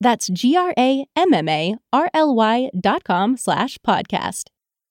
That's G-R-A-M-M-A-R-L-Y dot com slash podcast.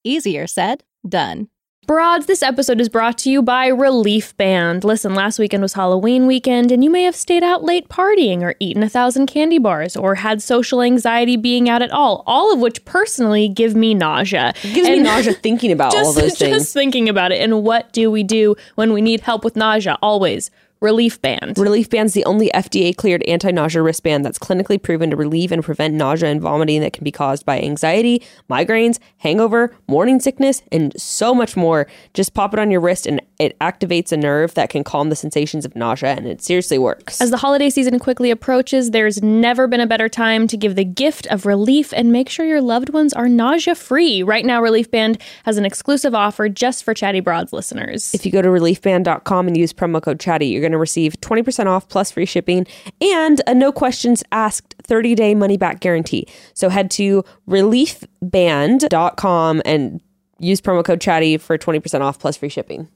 Easier said, done. Broads, this episode is brought to you by Relief Band. Listen, last weekend was Halloween weekend, and you may have stayed out late partying or eaten a thousand candy bars or had social anxiety being out at all, all of which personally give me nausea. It gives me nausea thinking about just, all those things. just thinking about it. And what do we do when we need help with nausea? Always Relief Band. Relief Band's the only FDA cleared anti nausea wristband that's clinically proven to relieve and prevent nausea and vomiting that can be caused by anxiety, migraines, hangover, morning sickness, and so much more. Just pop it on your wrist and it activates a nerve that can calm the sensations of nausea, and it seriously works. As the holiday season quickly approaches, there's never been a better time to give the gift of relief and make sure your loved ones are nausea free. Right now, Relief Band has an exclusive offer just for Chatty Broads listeners. If you go to reliefband.com and use promo code chatty, you're going to receive 20% off plus free shipping and a no questions asked 30 day money back guarantee. So head to reliefband.com and use promo code chatty for 20% off plus free shipping.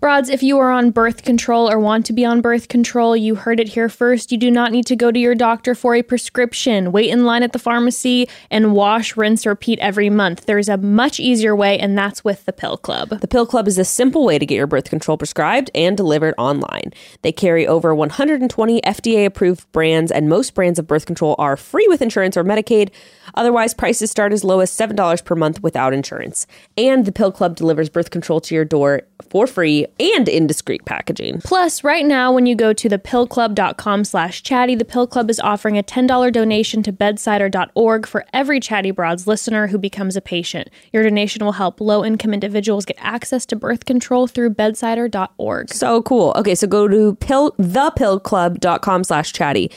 Broads, if you are on birth control or want to be on birth control, you heard it here first. You do not need to go to your doctor for a prescription. Wait in line at the pharmacy and wash, rinse, repeat every month. There's a much easier way, and that's with the Pill Club. The Pill Club is a simple way to get your birth control prescribed and delivered online. They carry over 120 FDA approved brands, and most brands of birth control are free with insurance or Medicaid. Otherwise, prices start as low as $7 per month without insurance. And the Pill Club delivers birth control to your door for free and in discreet packaging. Plus, right now, when you go to thepillclub.com slash chatty, the Pill Club is offering a $10 donation to bedsider.org for every Chatty Broads listener who becomes a patient. Your donation will help low-income individuals get access to birth control through bedsider.org. So cool. Okay, so go to pill thepillclub.com slash chatty.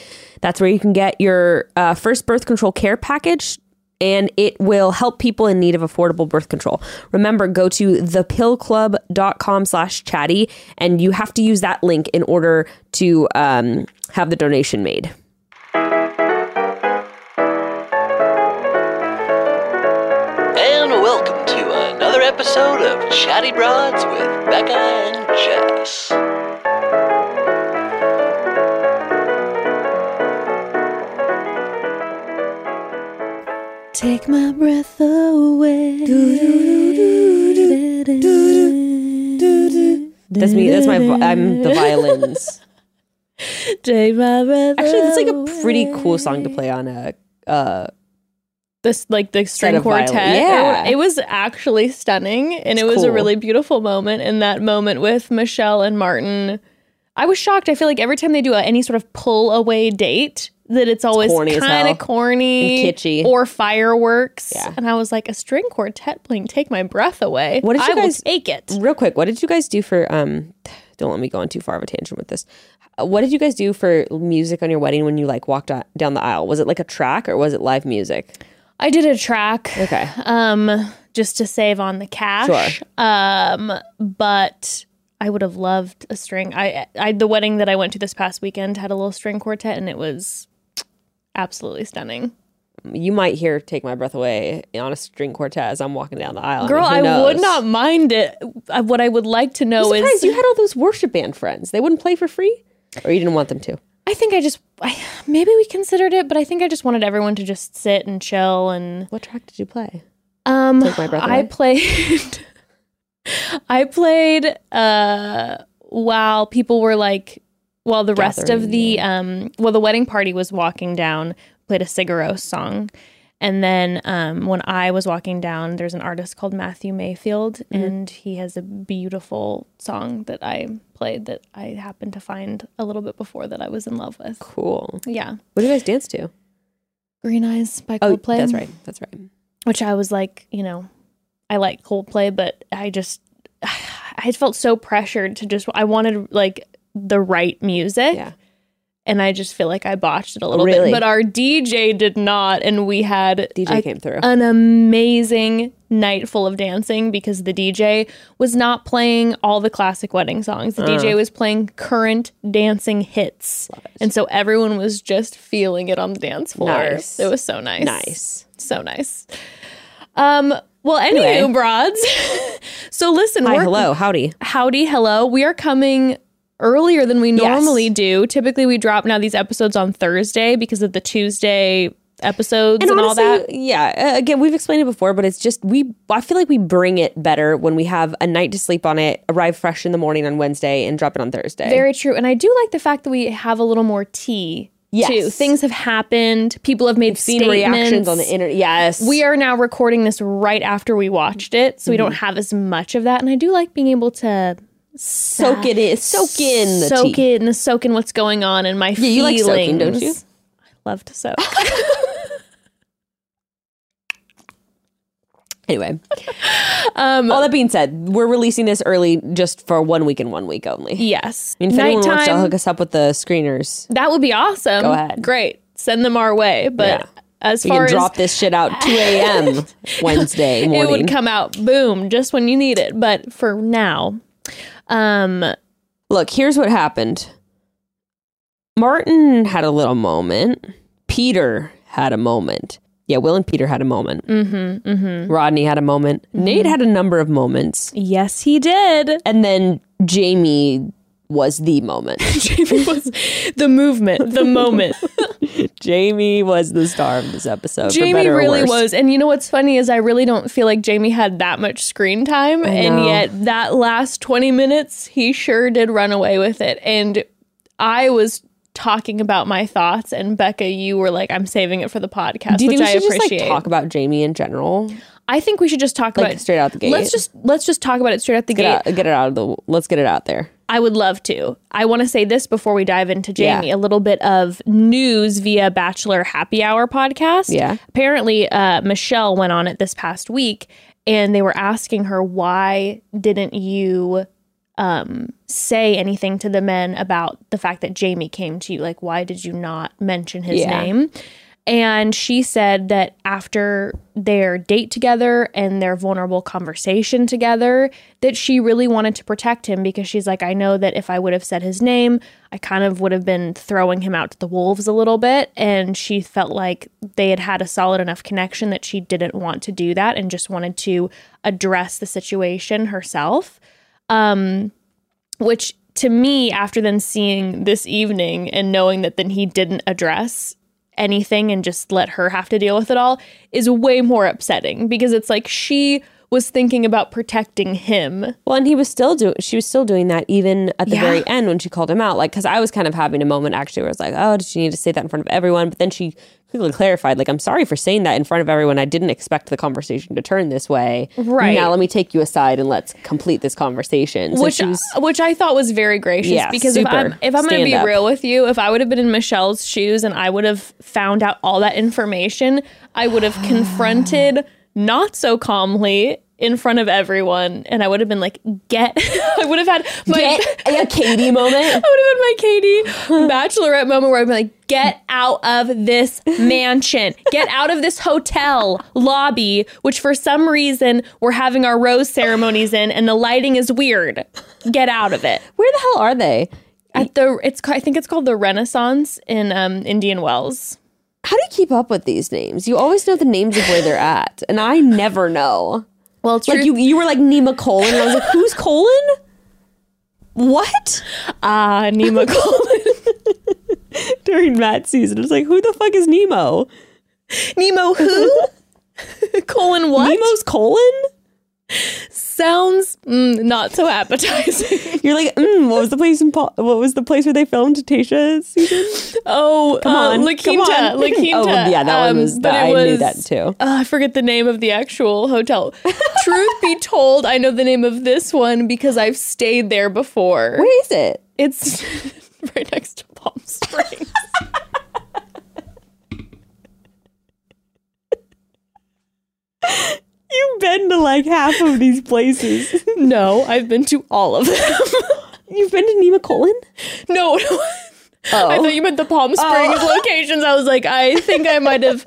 That's where you can get your uh, first birth control care package and it will help people in need of affordable birth control. Remember, go to thepillclub.com slash chatty and you have to use that link in order to um, have the donation made. And welcome to another episode of Chatty Broads with Becca and Jess. Take my breath away. That's me. That's my. I'm the violins. Take my breath Actually, that's like a pretty cool song to play on a. Uh, this like the string violin- quartet. yeah. It, it was actually stunning and It's it was a really beautiful moment in that moment with Michelle and Martin. I was shocked. I feel like every time they do a, any sort of pull away date that it's always kind of corny And kitschy. or fireworks. Yeah. And I was like a string quartet playing take my breath away. What did you I guys- take it. real quick, what did you guys do for? Um, don't let me go on too far of a tangent with this. Uh, What did you guys do for music on your wedding when you like walked down the aisle? Was it like a track or was it live music? I did a track. Okay. um just to save on the cash Sure. um but i would have loved a string I, I the wedding that i went to this past weekend had a little string quartet and it was absolutely stunning You might hear "Take My Breath Away" on a string quartet as I'm walking down the aisle. girl mean, i would not mind it Uh, what i would like to know is you had all those worship band friends. They wouldn't play for free, or you didn't want them to. i think i just I, maybe we considered it but i think i just wanted everyone to just sit and chill and What track did you play? Um, Take My Breath I played. I played uh while people were like, while the rest of Gathering, the um, well, the wedding party was walking down. Played a Sigur Rós song, And then um, when I was walking down, there's an artist called Matthew Mayfield, and he has a beautiful song that I played that I happened to find a little bit before that I was in love with. Cool. Yeah, What do you guys dance to? Green Eyes by Oh, Coldplay. that's right. That's right. which I was like, you know, I like Coldplay, but I just I felt so pressured to just I wanted like the right music. Yeah. And I just feel like I botched it a little Really? bit. But our DJ did not and we had DJ a- came through. an amazing night full of dancing because the DJ was not playing all the classic wedding songs. The Uh. DJ was playing current dancing hits. And so everyone was just feeling it on the dance floor. Nice. It was so nice. nice. So nice. Um, well, anyway, Anyway. broads. so listen, Hi, hello, howdy. howdy, hello. We are coming earlier than we normally do. Typically, we drop now these episodes on Thursday because of the Tuesday episodes and, all honestly, that. Yeah. uh, again, we've explained it before, but it's just we. I feel like we bring it better when we have a night to sleep on it, arrive fresh in the morning on Wednesday, and drop it on Thursday. Very true. And I do like the fact that we have a little more tea. Yes. Too. Things have happened. People have made seen statements. reactions on the internet. Yes, We are now recording this right after we watched it, so we don't Mm-hmm. have as much of that. And I do like being able to soak it in. Soak in the soak tea. in, soak in what's going on in my Yeah, you like feelings. soaking, don't you? I love to soak. Anyway, um, all that being said, we're releasing this early just for one week and one week only. yes, I mean, if anyone wants to hook us up with the screeners, that would be awesome. Go ahead. Great, send them our way. But Yeah. as we far can as drop this shit out 2 a.m. Wednesday morning. it would come out, boom, just when you need it. But for now, um, Look, here's what happened. Martin had a little moment. Peter had a moment. Yeah, Will and Peter had a moment. mm-hmm, mm-hmm. Rodney had a moment. Nayte had a number of moments. yes, he did. And then Jamie was the moment. Jamie was the movement, the moment. Jamie was the star of this episode. Jamie really was. And you know what's funny is I really don't feel like Jamie had that much screen time. And yet that last 20 minutes, he sure did run away with it. And I was talking about my thoughts and Becca, you were like, I'm saving it for the podcast, Do you which think we I should just like talk about Jamie in general? I think we should just talk Like about straight out the gate. Let's just let's just talk about it straight out the get gate. out, get it out of the let's get it out there. I would love to. I want to say this before we dive into Jamie Yeah. a little bit of news via Bachelor Happy Hour podcast. Yeah. Apparently, uh, Michelle went on it this past week and they were asking her, why didn't you um, say anything to the men about the fact that Jamie came to you? Like, why did you not mention his Yeah. name? And she said that after their date together and their vulnerable conversation together, that she really wanted to protect him because she's like, I know that if I would have said his name, I kind of would have been throwing him out to the wolves a little bit. And she felt like they had had a solid enough connection that she didn't want to do that and just wanted to address the situation herself. Um, which to me, after then seeing this evening and knowing that then he didn't address anything and just let her have to deal with it all is way more upsetting because it's like she was thinking about protecting him. Well, and he was still doing. She was still doing that even at the Yeah. very end when she called him out. Like, because I was kind of having a moment actually where I was like, "Oh, did she need to say that in front of everyone?" But then she quickly clarified, like, "I'm sorry for saying that in front of everyone. I didn't expect the conversation to turn this way. Right. now, let me take you aside and let's complete this conversation." So which was, uh, which I thought was very gracious Yeah, because if. I'm if I'm going to be up. real with you, if I would have been in Michelle's shoes and I would have found out all that information, I would have confronted not so calmly in front of everyone and I would have been like, "Get." I would have had my get a Katie moment. I would have had my Katie bachelorette moment where I'd be like, get out of this mansion, get out of this hotel lobby, which for some reason we're having our rose ceremonies in and the lighting is weird. Get out of it. Where the hell are they? At the it's I think it's called the Renaissance in um, Indian Wells. How do you keep up with these names? You always know the names of where they're at, and I never know. Well, Like truth- you, you were like Nemacolin, and I was like, "Who's Colon? What?" ah Nima Colon. During Matt season, I was like, "Who the fuck is Nemo? Nemo who? Colon what? Nemo's colon? Sounds mm, not so appetizing. You're like, mm, what was the place in pa- what was the place where they filmed Tayshia's season? Oh, Come uh, on, La Quinta, on. La Quinta. Oh, yeah, that one Um, was. but That, it I knew that too. Uh, I forget the name of the actual hotel. Truth be told, I know the name of this one because I've stayed there before. Where is it? It's right next to Palm Springs. You've been to like half of these places. no, I've been to all of them. You've been to Nemacolin? no, no. Oh. I thought you meant the Palm Springs locations. I was like, I think I might have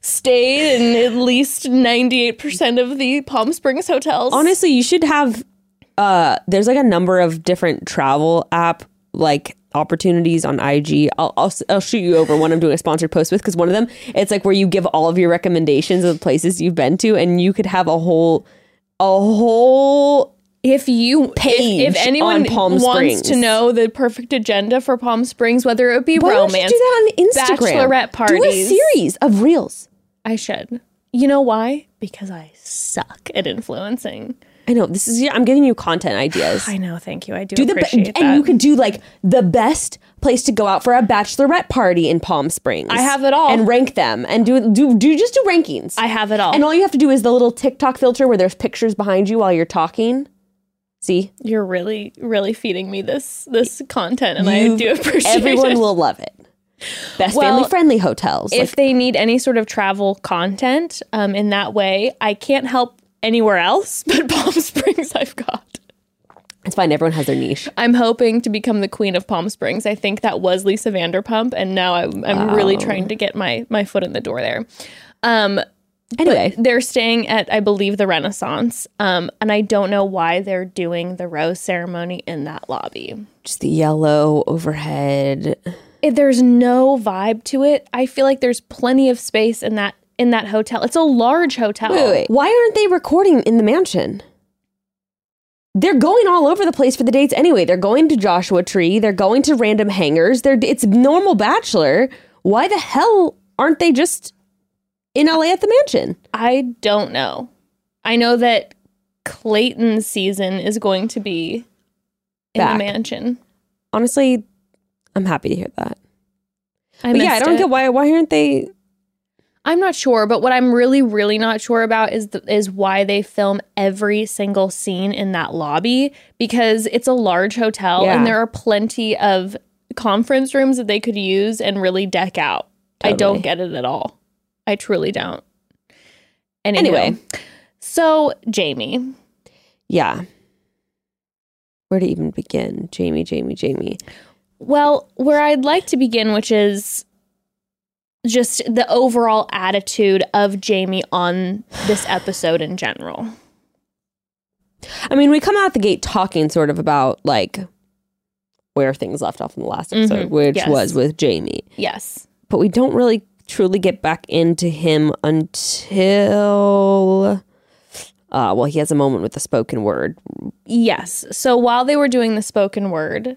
stayed in at least 98% of the Palm Springs hotels. Honestly, you should have. Uh, there's like a number of different travel app like opportunities on IG. I'll I'll, I'll shoot you over one I'm doing a sponsored post with because one of them it's like where you give all of your recommendations of places you've been to, and you could have a whole a whole if you Page if, if anyone on Palm wants Springs. to know the perfect agenda for Palm Springs, whether it be Why don't romance, you do that on Instagram? bachelorette Do a parties. series of reels. I should. You know why? Because I suck at influencing. I know this is. I'm giving you content ideas. I know. Thank you. I do, do the be- appreciate and that. you could do like the best place to go out for a bachelorette party in Palm Springs. I have it all. and rank them and do do do just do rankings. I have it all. and all you have to do is the little TikTok filter where there's pictures behind you while you're talking. See, You're really, really feeding me this this content, and I do appreciate it. everyone it. will love it. Best Well, family friendly hotels. if like, they need any sort of travel content um, in that way, I can't help anywhere else but Palm Springs. I've got. it's fine. Everyone has their niche. I'm hoping to become the queen of Palm Springs. I think that was Lisa Vanderpump, and now I'm, I'm really trying to get my my foot in the door there. Um, Anyway, they're staying at, I believe, the Renaissance, um, and I don't know why they're doing the rose ceremony in that lobby. just the yellow overhead. It- there's no vibe to it. I feel like there's plenty of space in that in that hotel. It's a large hotel. Wait, wait. Why aren't they recording in the mansion? They're going all over the place for the dates anyway. They're going to Joshua Tree. They're going to random hangars. They're it's normal bachelor. Why the hell aren't they just in LA at the mansion? I don't know. I know that Clayton's season is going to be in Back. the mansion. Honestly, I'm happy to hear that. I but yeah, I don't it. get why why aren't they I'm not sure, but what I'm really, really not sure about is the, is why they film every single scene in that lobby because it's a large hotel Yeah. and there are plenty of conference rooms that they could use and really deck out. I don't get it at all. I truly don't. Anyway, Anyway. so Jamie, Yeah. Where to even begin? Jamie, Jamie, Jamie. Well, where I'd like to begin, which is just the overall attitude of Jamie on this episode in general. I mean, we come out the gate talking sort of about like where things left off in the last episode, Mhm, which yes. was with Jamie. Yes. But we don't really truly get back into him until uh well, he has a moment with the spoken word. Yes. So while they were doing the spoken word,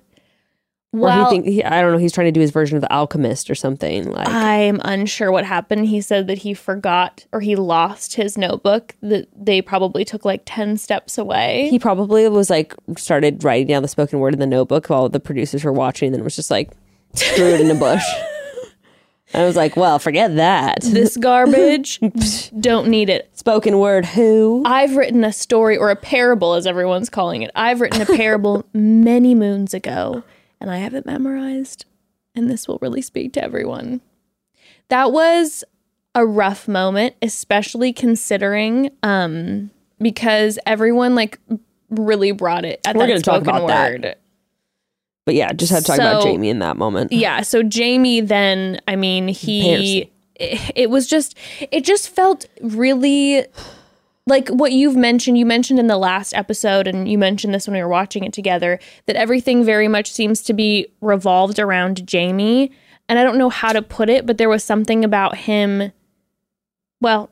Or well, he think he, I don't know, he's trying to do his version of the alchemist or something like I'm unsure what happened. He said that he forgot or he lost his notebook, that they probably took like 10 steps away. he probably was like started writing down the spoken word in the notebook while the producers were watching and then it was just like threw it in a bush. I was like, well, forget that. this garbage, don't need it. Spoken word who? I've written a story or a parable, as everyone's calling it. I've written a parable many moons ago, and I have it memorized. And this will really speak to everyone. That was a rough moment, especially considering um, because everyone like really brought it at We're that gonna talk about that. But yeah, just had to talk about Jamie in that moment. Yeah. So Jamie, then, I mean, he, it, it was just, it just felt really like what you've mentioned. You mentioned in the last episode, and you mentioned this when we were watching it together, that everything very much seems to be revolved around Jamie. And I don't know how to put it, but there was something about him, well,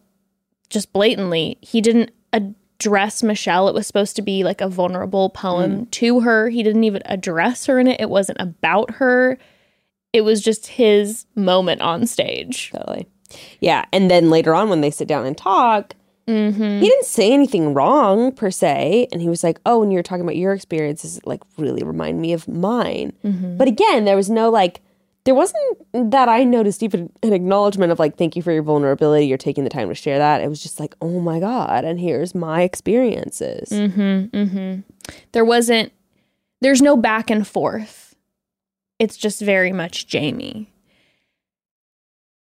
just blatantly, he didn't address Michelle. It was supposed to be like a vulnerable poem mm. to her. He didn't even address her in it. It wasn't about her. It was just his moment on stage. Totally. Yeah. And then later on when they sit down and talk, Mm-hmm. He didn't say anything wrong per se. And he was like, oh, when you were talking about your experiences, it like really remind me of mine. Mm-hmm. But again, there was no like, there wasn't that I noticed even an acknowledgement of like, thank you for your vulnerability. You're taking the time to share that. It was just like, oh my God. And here's my experiences. Mm-hmm, there wasn't, there's no back and forth. It's just very much Jamie.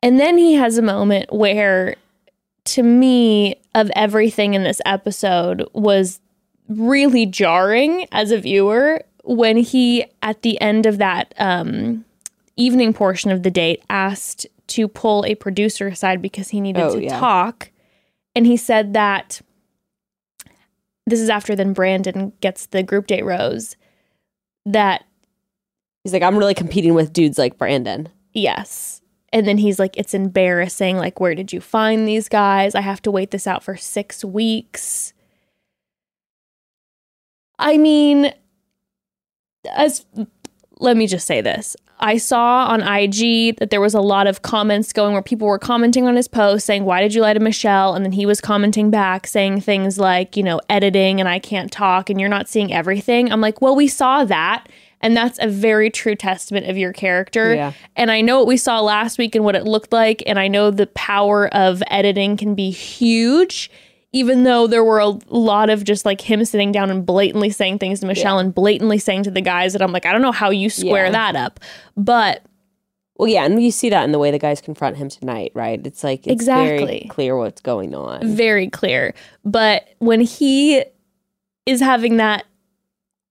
And then he has a moment where, to me, of everything in this episode, was really jarring as a viewer when he, at the end of that um, evening portion of the date, asked to pull a producer aside because he needed Oh, to yeah. talk. And he said that this is after then Brandon gets the group date rose. That He's like, I'm really competing with dudes like Brandon. yes. And then he's like, it's embarrassing. Like, where did you find these guys? I have to wait this out for six weeks. I mean, as let me just say this. I saw on IG that there was a lot of comments going where people were commenting on his post saying, Why did you lie to Michelle? And then he was commenting back saying things like, you know, editing and I can't talk and you're not seeing everything. I'm like, Well, we saw that. And that's a very true testament of your character. Yeah. And I know what we saw last week and what it looked like. And I know the power of editing can be huge, even though there were a lot of just like him sitting down and blatantly saying things to Michelle and blatantly saying to the guys that I'm like, I don't know how you square Yeah. that up. But Well, yeah, and you see that in the way the guys confront him tonight, right? It's like it's very Exactly. clear what's going on. very clear. But when he is having that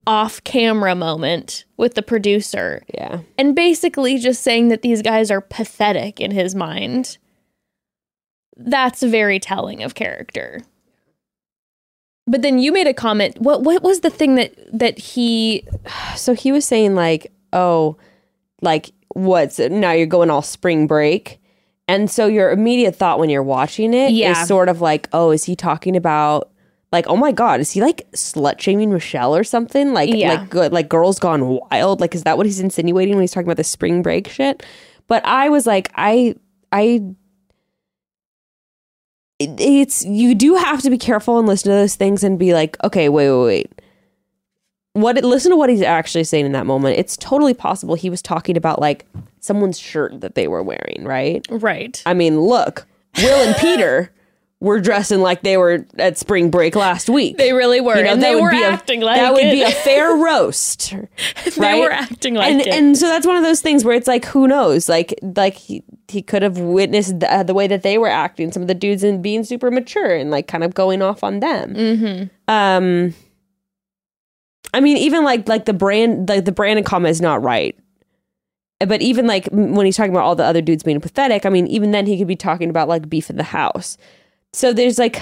off camera moment with the producer Yeah. and basically just saying that these guys are pathetic in his mind, that's very telling of character. But then you made a comment. What what was the thing that that he So he was saying like, "Oh, like what's now you're going all spring break." And so your immediate thought when you're watching it is Yeah. sort of like, "Oh, is he talking about like, oh my god, is he like slut shaming Michelle or something? Like Yeah. like good like girls gone wild? Like is that what he's insinuating when he's talking about the spring break shit?" But I was like, I I it- it's you do have to be careful and listen to those things and be like, okay, wait, wait, wait. What listen to what he's actually saying in that moment. It's totally possible he was talking about like someone's shirt that they were wearing, right? right. I mean, look, Will and Peter were dressing like they were at spring break last week. They really were. You know, and they were be a- acting like that would be a fair roast. they right? were acting like and it. and so that's one of those things where it's like who knows like like he, he could have witnessed the, uh, the way that they were acting some of the dudes and being super mature and like kind of going off on them mm-hmm. um i mean even like like the brand like the brandon comment is not right but even like when he's talking about all the other dudes being pathetic i mean even then he could be talking about like beef in the house so there's like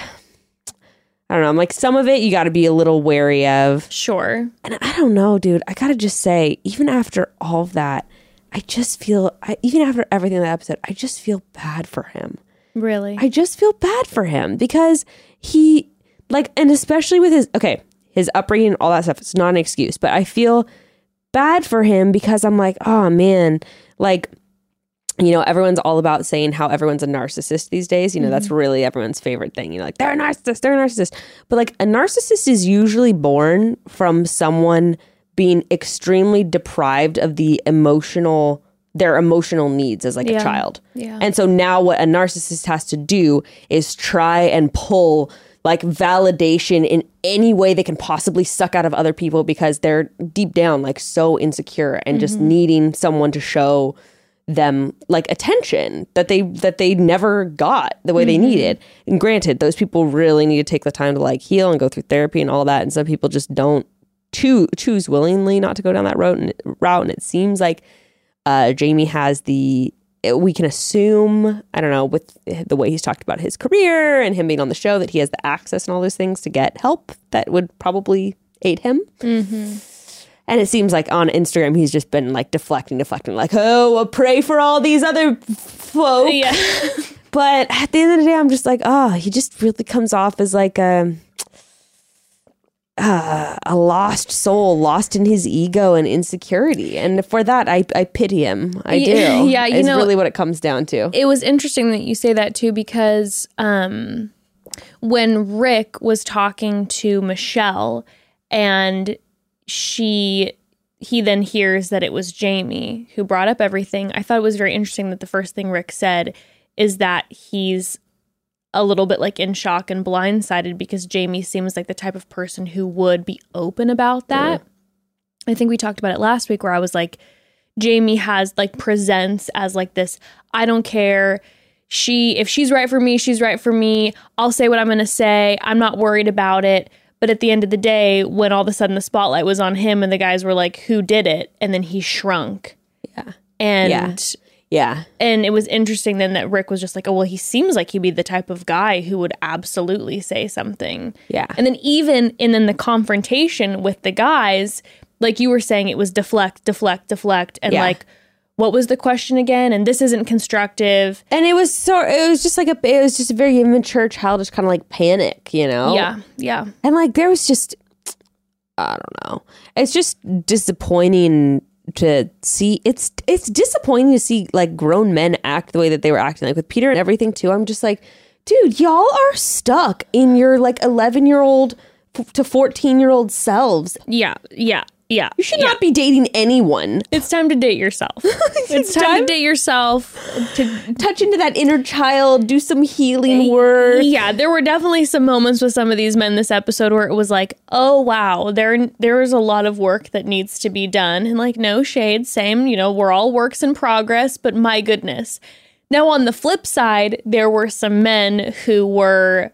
i don't know I'm like some of it you got to be a little wary of Sure. and I don't know, dude. I gotta just say, even after all of that, I just feel, I, even after everything in that episode, I just feel bad for him. Really. I just feel bad for him because he, like, and especially with his, okay, his upbringing and all that stuff, it's not an excuse, but I feel bad for him because I'm like, oh man, like, you know, everyone's all about saying how everyone's a narcissist these days. You know, that's mm-hmm. really everyone's favorite thing. You know, like they're a narcissist, they're a narcissist. But like a narcissist is usually born from someone being extremely deprived of the emotional their emotional needs as like Yeah. a child. Yeah. And so now what a narcissist has to do is try and pull like validation in any way they can possibly suck out of other people because they're deep down like so insecure and just mm-hmm. needing someone to show them like attention that they that they never got the way they needed. And granted, those people really need to take the time to like heal and go through therapy and all that. And some people just don't choo- choose willingly not to go down that road and route. And it seems like uh, Jamie has the we can assume I don't know with the way he's talked about his career and him being on the show that he has the access and all those things to get help that would probably aid him. And it seems like on Instagram he's just been like deflecting, deflecting, like oh, well, pray for all these other folk. yeah. But at the end of the day, I'm just like, oh, he just really comes off as like a uh, a lost soul, lost in his ego and insecurity. And for that, I I pity him. I do. Yeah, you is know- really what it comes down to. it was interesting that you say that too because um when Rick was talking to Michelle and she he then hears that it was Jamie who brought up everything. I thought it was very interesting that the first thing Rick said is that he's a little bit like in shock and blindsided because Jamie seems like the type of person who would be open about that. I think we talked about it last week where I was like, Jamie has like presents as like this, I don't care. She, if she's right for me, she's right for me. I'll say what I'm going to say. I'm not worried about it. But at the end of the day, when all of a sudden the spotlight was on him and the guys were like, who did it? And then he shrunk. Yeah. And Yeah. Yeah. and it was interesting then that Rick was just like, oh, well, he seems like he'd be the type of guy who would absolutely say something. Yeah. And then even and then the confrontation with the guys, like you were saying, it was deflect, deflect, deflect, and Yeah. like, what was the question again? And this isn't constructive. And it was so it was just like a it was just a very immature childish kind of like panic, you know? Yeah, yeah, And like there was just I don't know. It's just disappointing to see it's it's disappointing to see like grown men act the way that they were acting like with Peter and everything too. I'm just like, dude, y'all are stuck in your like 11 year old to 14 year old selves. yeah, yeah, yeah. You should not be dating anyone. It's time to date yourself. it's time, time- to date yourself. To Touch into that inner child, do some healing eh, work. yeah, there were definitely some moments with some of these men this episode where it was like, oh wow, there there is a lot of work that needs to be done, and like no shade, same, you know, we're all works in progress, but my goodness. Now on the flip side, there were some men who were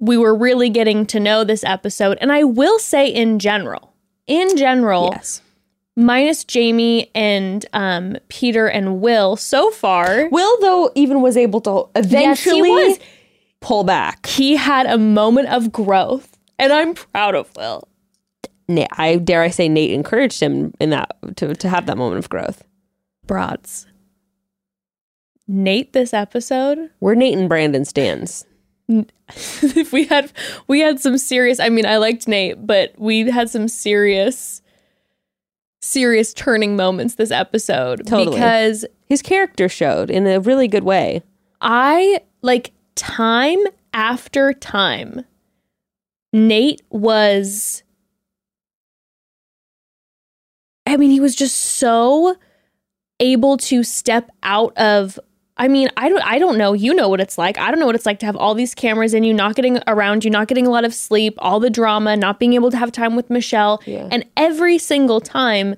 we were really getting to know this episode, and I will say in general, in general, Yes. minus Jamie and um, Peter and Will so far. Will though even was able to eventually was. pull back. he had a moment of growth, and I'm proud of Will. Nayte, I dare I say Nayte encouraged him in that to, to have that moment of growth. Broads. Nayte, this episode, Where Nayte and Brandon stands. if we had we had some serious. I mean, I liked Nayte, but we had some serious, serious turning moments this episode Totally. because His character showed in a really good way. I like time after time. Nayte was I mean, he was just so able to step out of I mean, I don't I don't know. You know what it's like. I don't know what it's like to have all these cameras in you, not getting around you, not getting a lot of sleep, all the drama, not being able to have time with Michelle. Yeah. And every single time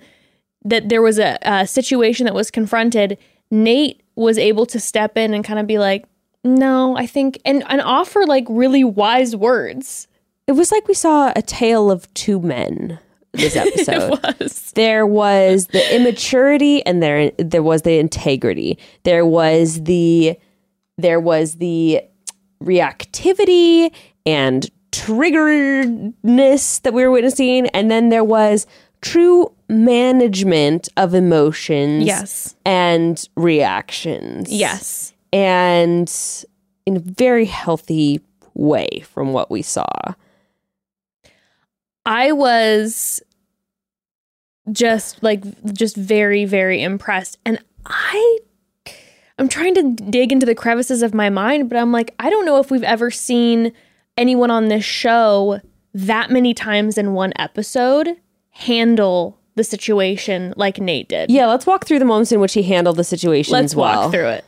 that there was a, a situation that was confronted, Nayte was able to step in and kind of be like, "No, I think," and and offer like really wise words. It was like we saw a tale of two men this episode. Was. there was the immaturity and there there was the integrity. There was the there was the reactivity and triggeredness that we were witnessing and then there was true management of emotions Yes. and reactions. Yes. And in a very healthy way from what we saw. I was just like just very very impressed and I I'm trying to dig into the crevices of my mind but I'm like I don't know if we've ever seen anyone on this show that many times in one episode handle the situation like Nayte did. Yeah, let's walk through the moments in which he handled the situation Let's as well. walk through it.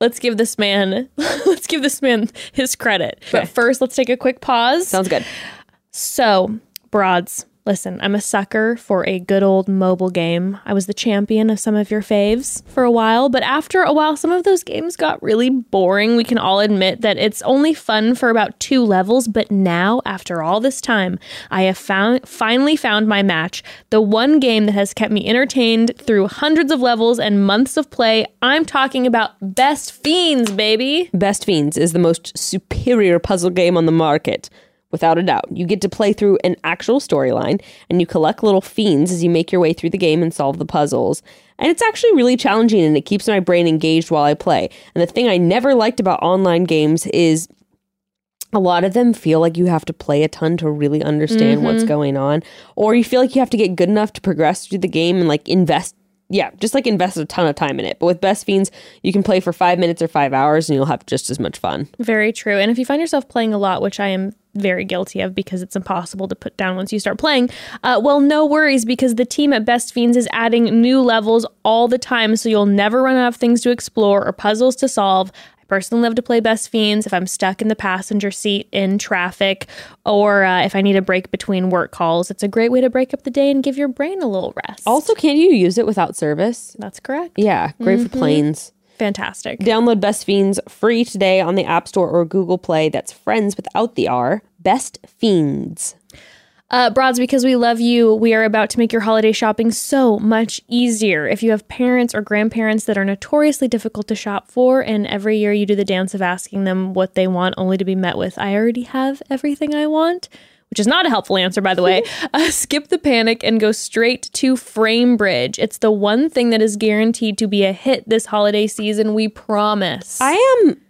Let's give this man let's give this man his credit. But first let's take a quick pause. Sounds good. So, broads, listen, I'm a sucker for a good old mobile game. I was the champion of some of your faves for a while, but after a while, some of those games got really boring. We can all admit that it's only fun for about two levels, but now, after all this time, I have found finally found my match. The one game that has kept me entertained through hundreds of levels and months of play. I'm talking about Best Fiends, baby. Best Fiends is the most superior puzzle game on the market. Without a doubt. You get to play through an actual storyline and you collect little fiends as you make your way through the game and solve the puzzles. And it's actually really challenging and it keeps my brain engaged while I play. And the thing I never liked about online games is a lot of them feel like you have to play a ton to really understand what's mm-hmm. going on or you feel like you have to get good enough to progress through the game and like invest yeah, just like invest a ton of time in it. But with Best Fiends, you can play for five minutes or five hours and you'll have just as much fun. Very true. And if you find yourself playing a lot, which I am very guilty of because it's impossible to put down once you start playing, uh, well, no worries because the team at Best Fiends is adding new levels all the time. So you'll never run out of things to explore or puzzles to solve. I personally love to play Best Fiends if I'm stuck in the passenger seat in traffic or uh, if I need a break between work calls. It's a great way to break up the day and give your brain a little rest. Also, can you use it without service? That's correct. Yeah, great for planes. Fantastic. Download Best Fiends free today on the App Store or Google Play. That's friends without the R. Best Fiends. Uh, Broads, because we love you, we are about to make your holiday shopping so much easier. If you have parents or grandparents that are notoriously difficult to shop for, and every year you do the dance of asking them what they want, only to be met with, I already have everything I want, which is not a helpful answer, by the way, uh, skip the panic and go straight to Framebridge. It's the one thing that is guaranteed to be a hit this holiday season, we promise. I am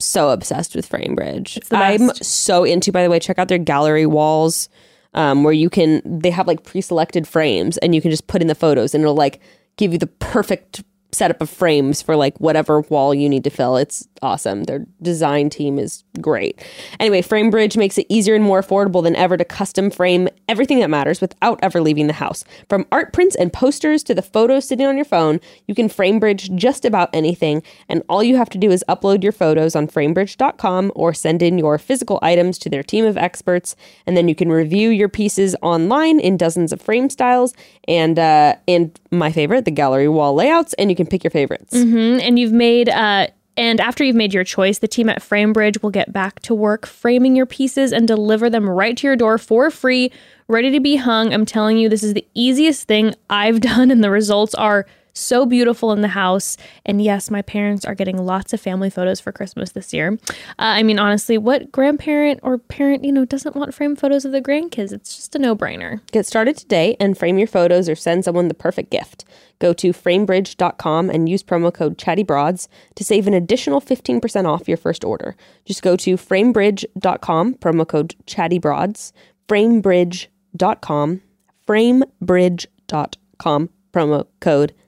so obsessed with Framebridge. I'm so into. By the way, check out their gallery walls, um, where you can. They have like pre-selected frames, and you can just put in the photos, and it'll like give you the perfect setup of frames for like whatever wall you need to fill. It's awesome. Their design team is great. Anyway, Framebridge makes it easier and more affordable than ever to custom frame everything that matters without ever leaving the house. From art prints and posters to the photos sitting on your phone, you can Framebridge just about anything, and all you have to do is upload your photos on framebridge.com or send in your physical items to their team of experts, and then you can review your pieces online in dozens of frame styles and uh, and my favorite, the gallery wall layouts, and you can pick your favorites. Mm-hmm. and you've made uh and after you've made your choice, the team at Framebridge will get back to work framing your pieces and deliver them right to your door for free, ready to be hung. I'm telling you, this is the easiest thing I've done, and the results are so beautiful in the house. And yes, my parents are getting lots of family photos for Christmas this year. Uh, I mean, honestly, what grandparent or parent, you know, doesn't want framed photos of the grandkids? It's just a no brainer. Get started today and frame your photos or send someone the perfect gift. Go to framebridge.com and use promo code ChattyBroads to save an additional 15% off your first order. Just go to framebridge.com, promo code ChattyBroads, framebridge.com, framebridge.com, promo code ChattyBroads.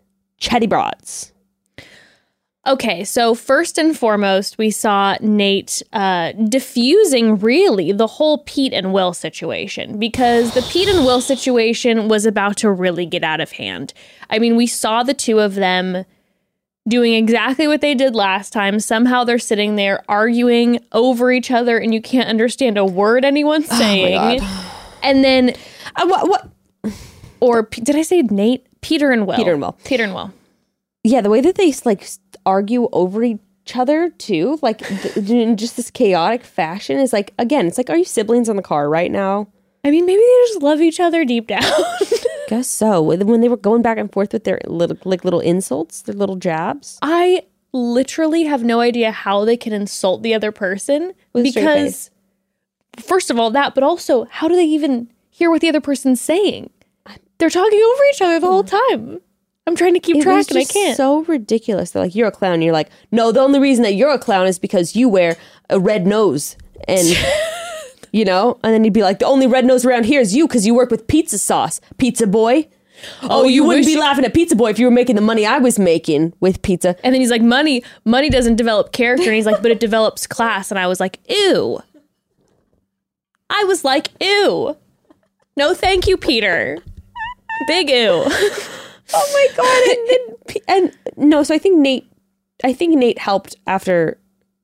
Okay, so first and foremost, we saw Nayte uh, diffusing really the whole Pete and Will situation because the Pete and Will situation was about to really get out of hand. I mean, we saw the two of them doing exactly what they did last time. Somehow they're sitting there arguing over each other, and you can't understand a word anyone's saying. and then, Uh, what, what? or did I say Nayte? Peter and Will. Peter and Will. Peter and Will. Yeah, the way that they like argue over each other too, like th- in just this chaotic fashion is like, again, it's like, are you siblings in the car right now? I mean, maybe they just love each other deep down. Guess so. When when they were going back and forth with their little like little insults, their little jabs. I literally have no idea how they can insult the other person With because, first of all, that, but also, how do they even hear what the other person's saying? They're talking over each other the whole mm. time. I'm trying to keep It track and I can't. so ridiculous. They're like, you're a clown. And You're like, no, the only reason that you're a clown is because you wear a red nose. And, you know, and then he'd be like, the only red nose around here is you because you work with pizza sauce, pizza boy. Oh, oh you, you wouldn't be laughing at Pizza Boy if you were making the money I was making with pizza. and then he's like, money, money doesn't develop character. And he's like, but it develops class. And I was like, ew. I was like, ew. No, thank you, Peter. Big ew. Oh my god! And, then and no, so I think Nayte, I think Nayte helped after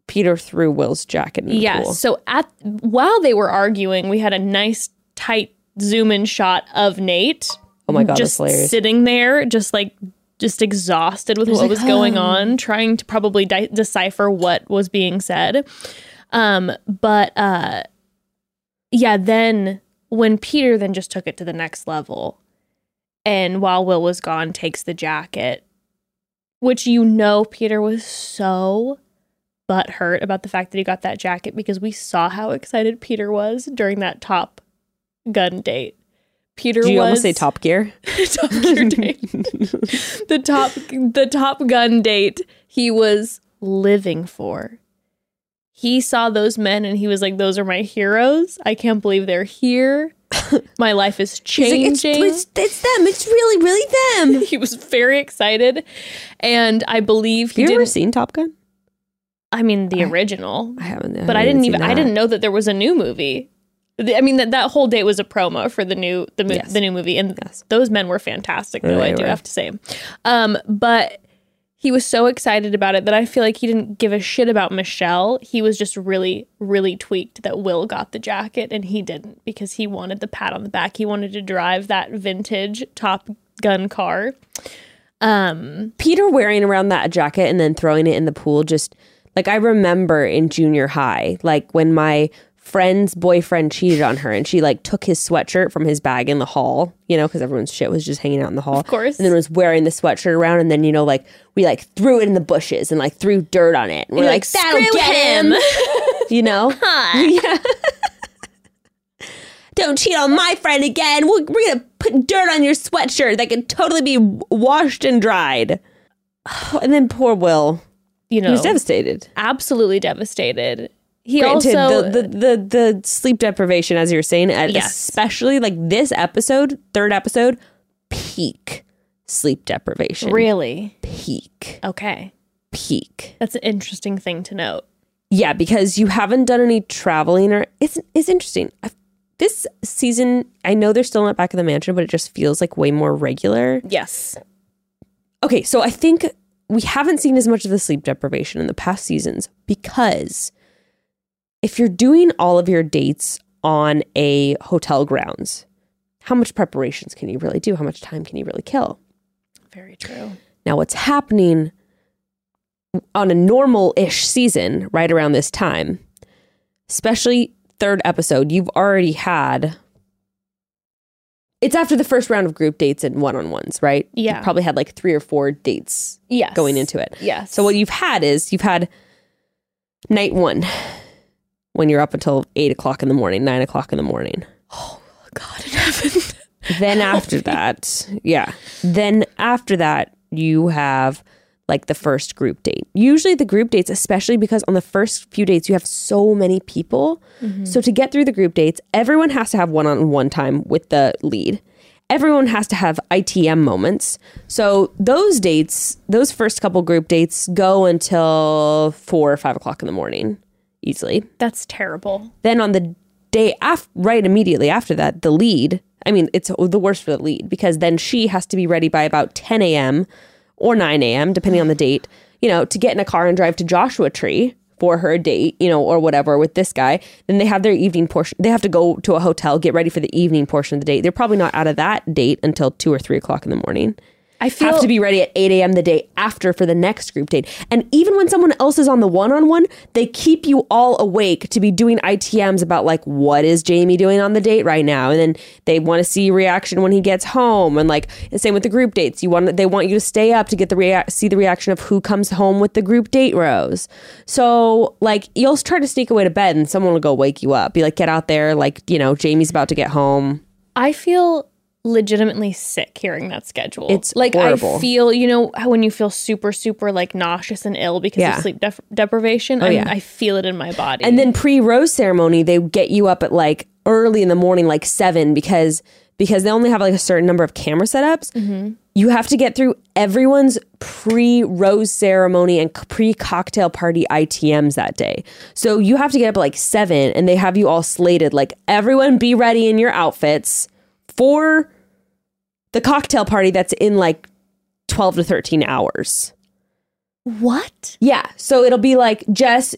Peter threw Will's jacket in the Yes. pool. So at while they were arguing, we had a nice tight zoom in shot of Nayte. Oh my god, just sitting there, just like just exhausted with what was going on, trying to probably di- decipher what was being said. Um, but uh, yeah, then when Peter then just took it to the next level, and while Will was gone, takes the jacket, which you know Peter was so butthurt about the fact that he got that jacket because we saw how excited Peter was during that Top Gun date. Peter Did you was almost say Top Gear? Top Gear date. the top the Top Gun date he was living for. He saw those men and he was like, Those are my heroes. I can't believe they're here. My life is He's like, it's, changing. it's, it's them. It's really, really them. he was very excited, and I believe he you ever seen Top Gun? I mean, the original, I haven't. but I didn't even. I didn't know that there was a new movie. I mean that that whole date was a promo for the new the mo- Yes. the new movie, and Yes. those men were fantastic. Though They I do were. have to say, um, but he was so excited about it that I feel like he didn't give a shit about Michelle. He was just really really tweaked that Will got the jacket and he didn't because he wanted the pat on the back. He wanted to drive that vintage Top Gun car. Um, Peter wearing around that jacket and then throwing it in the pool just like I remember in junior high, like when my friend's boyfriend cheated on her and she like took his sweatshirt from his bag in the hall, you know, because everyone's shit was just hanging out in the hall. Of course. And then was wearing the sweatshirt around and then, you know, like we like threw it in the bushes and like threw dirt on it. And we're like, like, that'll get him." him. you know? yeah. Don't cheat on my friend again. We're, we're gonna put dirt on your sweatshirt that can totally be washed and dried. And then poor Will, you know, he was devastated. absolutely devastated. He Granted, also the, the the the sleep deprivation, as you were saying, Yes. especially like this episode, third episode, peak sleep deprivation. really peak, okay. peak. That's an interesting thing to note. Yeah, because you haven't done any traveling, or it's it's interesting. i this season, I know they're still not back in the mansion, but it just feels like way more regular. Yes. Okay, so I think we haven't seen as much of the sleep deprivation in the past seasons because if you're doing all of your dates on a hotel grounds, how much preparations can you really do? How much time can you really kill? Very true. Now, what's happening on a normal ish season right around this time, especially third episode, you've already had. It's after the first round of group dates and one on ones, right? Yeah. You've probably had like three or four dates Yes. going into it. Yes. So, what you've had is you've had night one when you're up until eight o'clock in the morning, nine o'clock in the morning. Oh, God in heaven. then after that, yeah. Then after that, you have like the first group date. Usually the group dates, especially because on the first few dates you have so many people. Mm-hmm. So to get through the group dates, everyone has to have one-on-one time with the lead. Everyone has to have ITM moments. So those dates, those first couple group dates go until four or five o'clock in the morning, easily. That's terrible. Then on the day after, right immediately after that, the lead, I mean, it's the worst for the lead because then she has to be ready by about 10 a.m. or 9 a.m., depending on the date, you know, to get in a car and drive to Joshua Tree for her date, you know, or whatever with this guy. Then they have their evening portion. They have to go to a hotel, get ready for the evening portion of the date. They're probably not out of that date until two or three o'clock in the morning I feel have to be ready at 8 a.m. the day after for the next group date. And even when someone else is on the one on one, they keep you all awake to be doing ITMs about, like, what is Jamie doing on the date right now? And then they want to see reaction when he gets home. And, like, the same with the group dates. You want They want you to stay up to get the rea- see the reaction of who comes home with the group date rose. So, like, you'll try to sneak away to bed and someone will go wake you up. Be like, get out there. Like, you know, Jamie's about to get home. I feel legitimately sick hearing that schedule. It's like horrible. I feel, you know, how when you feel super, super like nauseous and ill because Yeah. Oh, of sleep def- deprivation. Oh, I, yeah. I feel it in my body. And then pre rose ceremony, they get you up at like early in the morning, like seven, because because they only have like a certain number of camera setups. Mm-hmm. You have to get through everyone's pre rose ceremony and pre cocktail party ITMs that day. So you have to get up at like seven, and they have you all slated. Like everyone, be ready in your outfits for the cocktail party that's in like twelve to thirteen hours. what? Yeah. So it'll be like Jess.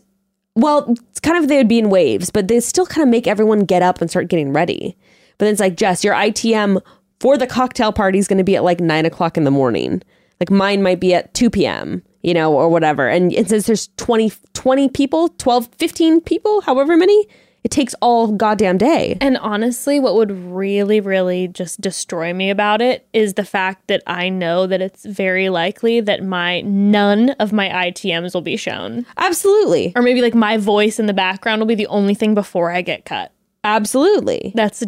Well, it's kind of they would be in waves, but they still kind of make everyone get up and start getting ready. But then it's like Jess, your ITM for the cocktail party is going to be at like nine o'clock in the morning. Like mine might be at 2 p.m., you know, or whatever. And it says there's 20, 20 people, 12, 15 people, however many. It takes all goddamn day. And honestly, what would really, really just destroy me about it is the fact that I know that it's very likely that my none of my ITMs will be shown. Absolutely. Or maybe like my voice in the background will be the only thing before I get cut. Absolutely. That's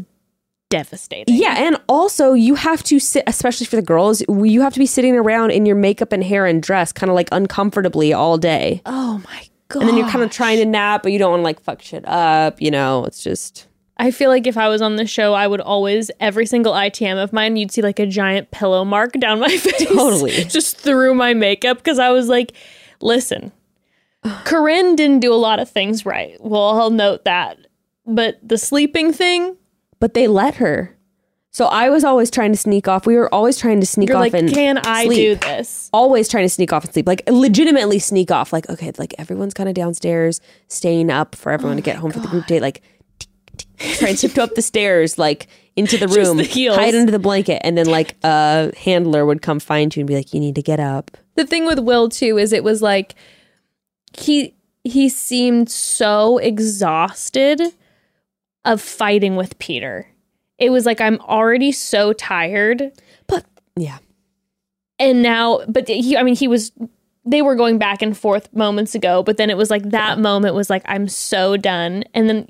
devastating. Yeah, and also you have to sit, especially for the girls, you have to be sitting around in your makeup and hair and dress, kind of like uncomfortably all day. Oh my god. And then you're kind of trying to nap, but you don't want to like fuck shit up. You know, it's just I feel like if I was on the show, I would always every single ITM of mine, you'd see like a giant pillow mark down my face, Totally. just through my makeup because I was like, listen, Corinne didn't do a lot of things right. Well, I'll note that, but the sleeping thing, But they let her. So I was always trying to sneak off. We were always trying to sneak you're off like, and can I sleep. do this? always trying to sneak off and sleep, like legitimately sneak off. Like, okay, like everyone's kind of downstairs, staying up for everyone to get oh home for the group date. Like, tick, tick, try and tiptoe up the stairs, like into the room, the hide under the blanket, and then like a handler would come find you and be like, "You need to get up." the thing with Will too is it was like he he seemed so exhausted of fighting with Peter. It was like I'm already so tired. But yeah, and now but he I mean he was they were going back and forth moments ago but then it was like that moment was like I'm so done. And then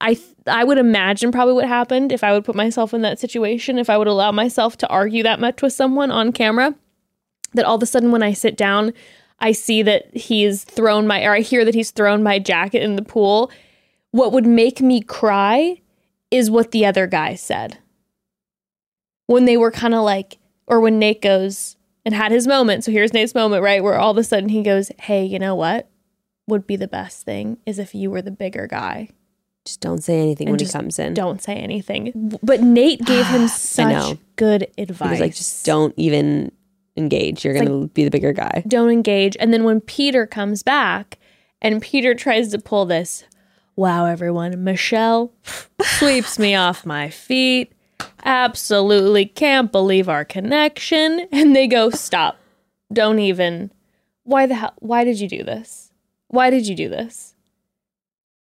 I, I would imagine probably what happened if I would put myself in that situation if I would allow myself to argue that much with someone on camera that all of a sudden when I sit down I see that he's thrown my or I hear that he's thrown my jacket in the pool. What would make me cry is what the other guy said when they were kind of like or when Nayte goes and had his moment so here's Nayte's moment right where all of a sudden he goes hey you know what would be the best thing is if you were the bigger guy just don't say anything when he comes in. don't say anything but Nayte gave him such good He advice was like, just don't even engage. You're gonna be the bigger guy. don't engage. And then when Peter comes back and Peter tries to pull this, wow, everyone, Michelle sweeps me off my feet. Absolutely can't believe our connection. And they go, stop. Don't even. Why the hell? Why did you do this? Why did you do this?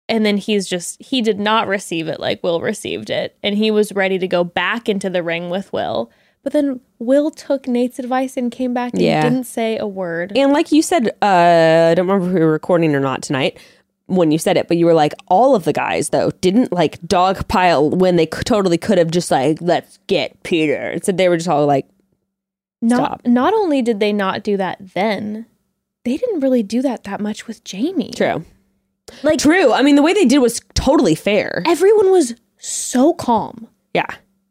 And then he's just, he did not receive it like Will received it. And he was ready to go back into the ring with Will. But then Will took Nayte's advice and came back and Yeah. didn't say a word. And like you said, uh, I don't remember if we were recording or not tonight when you said it, but you were like, all of the guys though didn't like dogpile when they c- totally could have just like, let's get Peter. And so they were just all like, not Stop. not only did they not do that then, they didn't really do that that much with Jamie. true. Like True. I mean, the way they did was totally fair. everyone was so calm Yeah.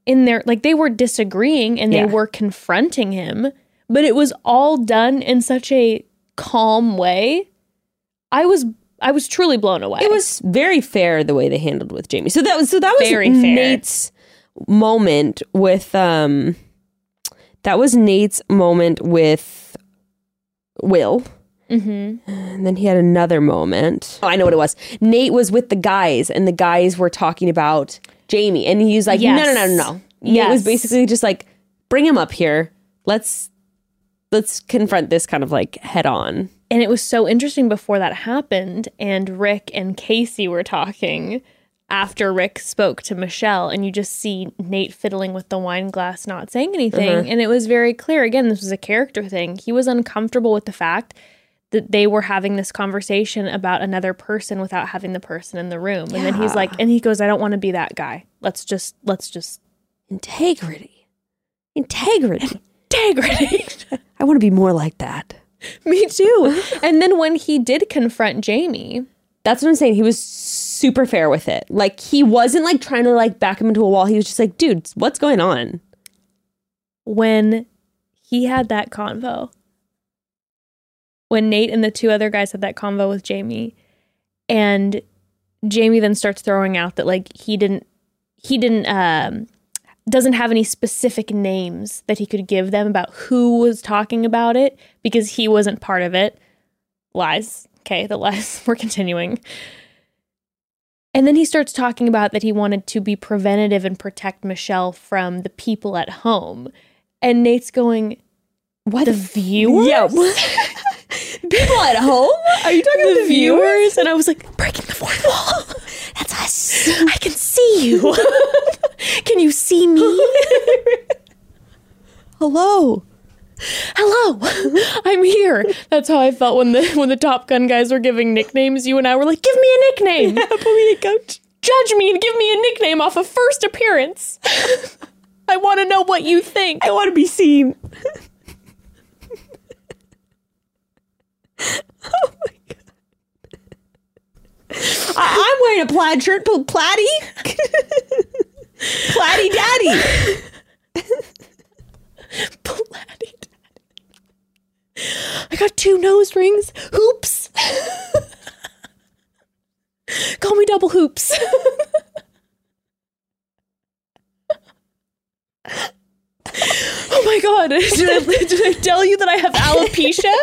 in their like they were disagreeing and they Yeah. were confronting him, but it was all done in such a calm way. I was I was truly blown away. It was very fair the way they handled with Jamie. So that was so that was Very fair. Nayte's moment with um that was Nayte's moment with Will. Mm-hmm. And then he had another moment. Oh, I know what it was. Nayte was with the guys, and the guys were talking about Jamie, and he was like, Yes. "No, no, no, no, no." Nayte was basically just like, "Bring him up here. Let's let's confront this kind of like head on." And it was so interesting before that happened, and Rick and Casey were talking after Rick spoke to Michelle, and you just see Nayte fiddling with the wine glass, not saying anything. Uh-huh. And it was very clear again, this was a character thing. He was uncomfortable with the fact that they were having this conversation about another person without having the person in the room. And then he's like, and he goes, I don't want to be that guy. Let's just, let's just Integrity, integrity. integrity. I want to be more like that. Me too. and then when he did confront Jamie, That's what I'm saying. He was super fair with it. Like he wasn't like trying to like back him into a wall. He was just like, "Dude, what's going on?" when he had that convo, when Nayte and the two other guys had that convo with Jamie, and Jamie then starts throwing out that like he didn't, he didn't, um, doesn't have any specific names that he could give them about who was talking about it because he wasn't part of it. Lies. Okay, the lies. We're continuing. And then he starts talking about that he wanted to be preventative and protect Michelle from the people at home. And Nayte's going, What the viewers? Yeah. People at home? Are you talking the about the viewers? viewers? And I was like, breaking the fourth wall. That's us. I can see you. can you see me? Hello. Hello, I'm here. That's how I felt when the when the Top Gun guys were giving nicknames. You and I were like, give me a nickname. A coach. Judge me and give me a nickname off of first appearance. I want to know what you think. I want to be seen. oh my god. I'm wearing a plaid shirt, pl- platy, platy daddy. Platy daddy. I got two nose rings. Hoops. Call me double hoops. oh my god. Did I, did I tell you that I have alopecia?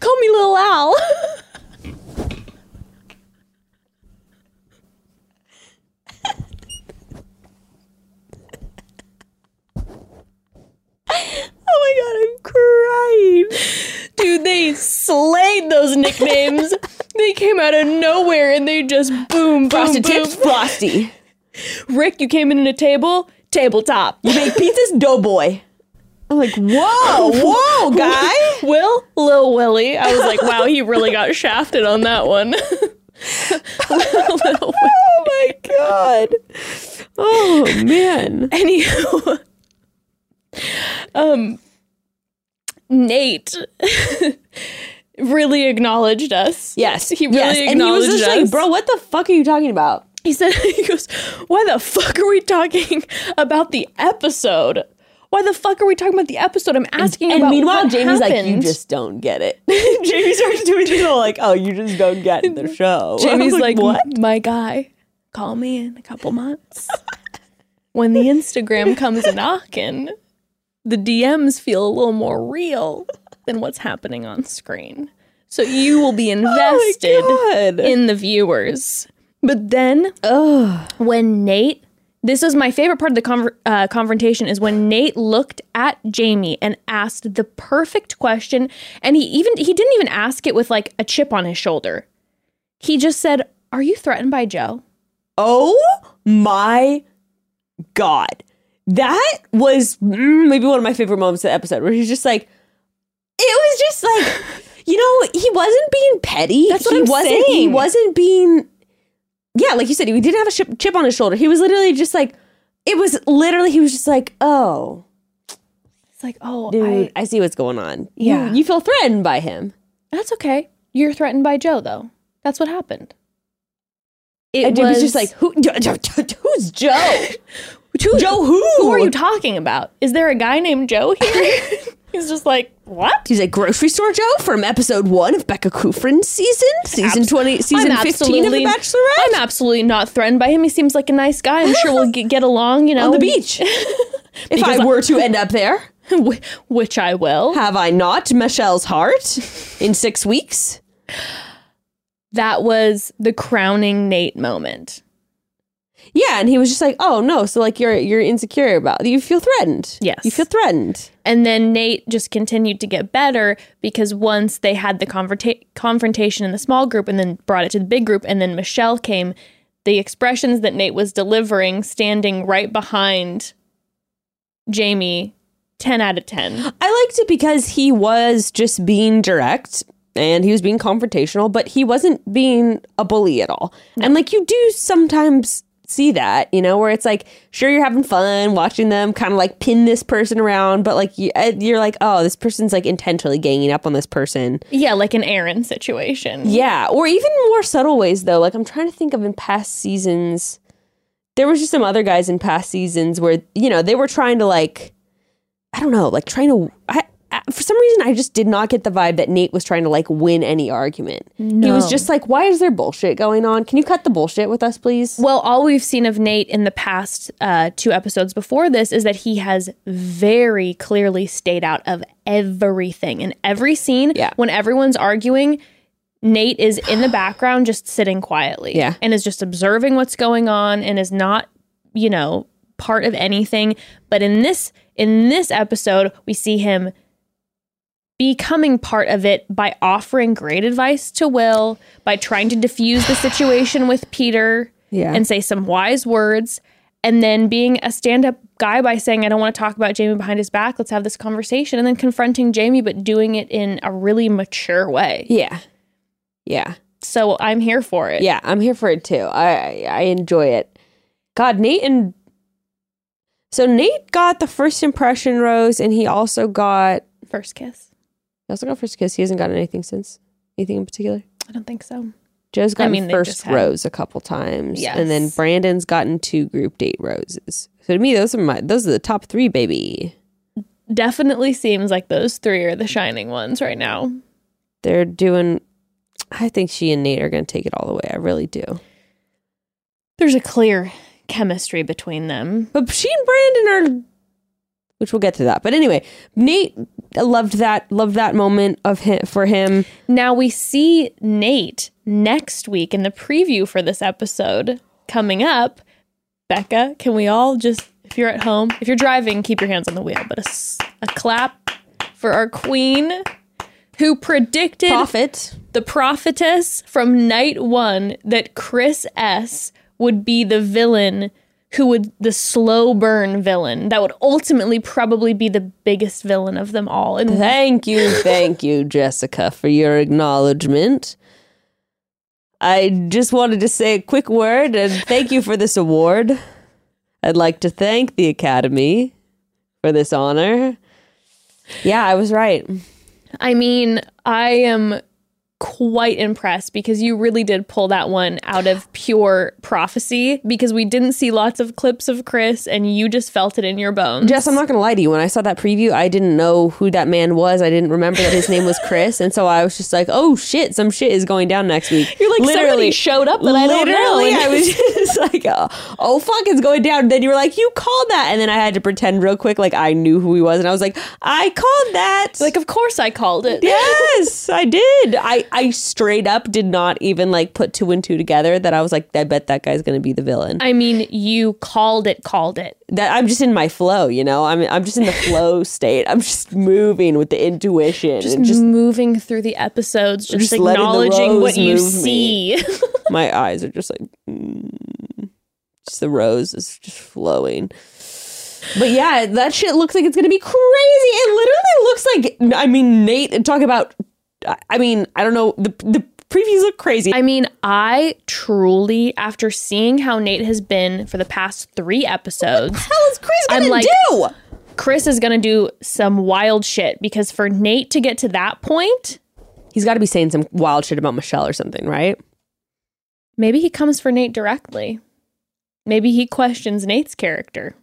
Call me little Al. Oh my god, I'm crying. Dude, they slayed those nicknames. they came out of nowhere and they just boom, boom, Frosted boom. tips, frosty. Rick, you came in at a table, tabletop. You make pizzas, doughboy. I'm like, whoa, whoa, guy. Will, Lil Willie. I was like, wow, he really got shafted on that one. Oh my god. Oh man. Anywho, um, Nayte really acknowledged us. Yes, he really yes. And he was acknowledged just us. like, bro, what the fuck are you talking about? He said, he goes, why the fuck are we talking about the episode? Why the fuck are we talking about the episode? I'm asking And about meanwhile, Jamie's like, you just don't get it. Jamie starts doing things all like, oh, you just don't get the show. Jamie's I'm like, what? my guy, call me in a couple months. when the Instagram comes knocking, the DMs feel a little more real than what's happening on screen. So you will be invested Oh in the viewers. But then Ugh. when Nayte, this was my favorite part of the conver- uh, confrontation, is when Nayte looked at Jamie and asked the perfect question, and he even he didn't even ask it with like a chip on his shoulder. He just said, "Are you threatened by Joe?" Oh my god. That was mm, maybe one of my favorite moments of the episode where he's just like, it was just like, you know, he wasn't being petty. That's what he I'm wasn't, He wasn't being, yeah, like you said, he didn't have a chip, on his shoulder. He was literally just like, it was literally, he was just like, oh, It's like, "Oh, dude, I, I, see what's going on. Yeah. You, feel threatened by him. that's okay. You're threatened by Joe, though. That's what happened." It was, Jamie's just like, who, who's Joe? Who- Joe who? Who are you talking about? Is there a guy named Joe here? He's just like, what? He's like grocery store Joe from episode one of Becca Kufrin's season, season Abs- twenty, season I'm fifteen of The Bachelorette. I'm absolutely not threatened by him. He seems like a nice guy. I'm sure we'll get, get along, you know. on the beach. if Because I I- were to end up there, Which I will. have I not Michelle's heart in six weeks? That was the crowning Nayte moment. Yeah, and he was just like, "Oh no!" So like you're you're insecure about you feel threatened. Yes. you feel threatened. And then Nayte just continued to get better because once they had the confronta- confrontation in the small group and then brought it to the big group, and then Michelle came, the expressions that Nayte was delivering, standing right behind Jamie, 10 out of 10. I liked it because he was just being direct and he was being confrontational, but he wasn't being a bully at all. And like you do sometimes see that, you know, where it's like, sure, you're having fun watching them kind of like pin this person around, but like you, uh, you're like, oh, this person's like intentionally ganging up on this person. Yeah, like an Aaron situation. Yeah, or even more subtle ways though. Like I'm trying to think of in past seasons. There was just some other guys in past seasons where you know they were trying to like, I don't know, like trying to. I, for some reason, I just did not get the vibe that Nayte was trying to like win any argument. He was just like, "Why is there bullshit going on? Can you cut the bullshit with us, please?" Well, all we've seen of Nayte in the past uh, two episodes before this is that he has very clearly stayed out of everything. In every scene, Yeah. when everyone's arguing, Nayte is in the background just sitting quietly. Yeah. And is just observing what's going on and is not, you know, part of anything. But in this in this episode, we see him becoming part of it by offering great advice to Will, by trying to diffuse the situation with Peter Yeah. and say some wise words, and then being a stand up guy by saying, I don't want to talk about Jamie behind his back. Let's have this conversation. And then confronting Jamie, but doing it in a really mature way. yeah, yeah, So I'm here for it. yeah. I'm here for it too. I I enjoy it. God, Nayte and so Nayte got the first impression rose, and he also got First kiss. He also got first kiss. He hasn't gotten anything since. Anything in particular? I don't think so. Joe's gotten mean, first rose a couple times, and then Brandon's gotten two group date roses. So to me, those are my those are the top three, baby. Definitely seems like those three are the shining ones right now. They're doing. I think she and Nayte are going to take it all the way. I really do. There's a clear chemistry between them. But she and Brandon are, which we'll get to that. But anyway, Nayte loved that loved that moment of him for him. Now we see Nayte next week in the preview for this episode coming up. Becca, can we all just, if you're at home, if you're driving, keep your hands on the wheel, but a clap for our queen who predicted Prophet. the prophetess from night one that Chris S would be the villain who would the slow burn villain that would ultimately probably be the biggest villain of them all. And Thank you, thank you, Jessica, for your acknowledgement. I just wanted to say a quick word and thank you for this award. I'd like to thank the Academy for this honor. Yeah, I was right. I mean, I am quite impressed because you really did pull that one out of pure prophecy because we didn't see lots of clips of Chris and you just felt it in your bones. Jess, I'm not gonna lie to you. When I saw that preview, I didn't know who that man was. I didn't remember that his name was Chris, and so I was just like, "Oh shit, some shit is going down next week." You're like, somebody showed up that I don't know. literally, And- I was just like, oh, "Oh fuck, it's going down." Then you were like, "You called that," and then I had to pretend real quick like I knew who he was, and I was like, "I called that." like, of course I called it. yes, I did. I I straight up did not even like put two and two together. That I was like, I bet that guy's gonna be the villain. I mean, you called it, called it. that I'm just in my flow, you know. I'm I'm just in the flow state. I'm just moving with the intuition Just, and just moving through the episodes, just, just acknowledging what you see. my eyes are just like mm, just the rose is just flowing. But yeah, that shit looks like it's gonna be crazy. It literally looks like I mean Nayte talk about. I mean I don't know the the previews look crazy. I mean, I truly, after seeing how Nayte has been for the past three episodes, hell is Chris gonna I'm like- do? Chris is going to do some wild shit because for Nayte to get to that point, He's got to be saying some wild shit about Michelle or something, right? maybe he comes for Nayte directly. Maybe he questions Nayte's character.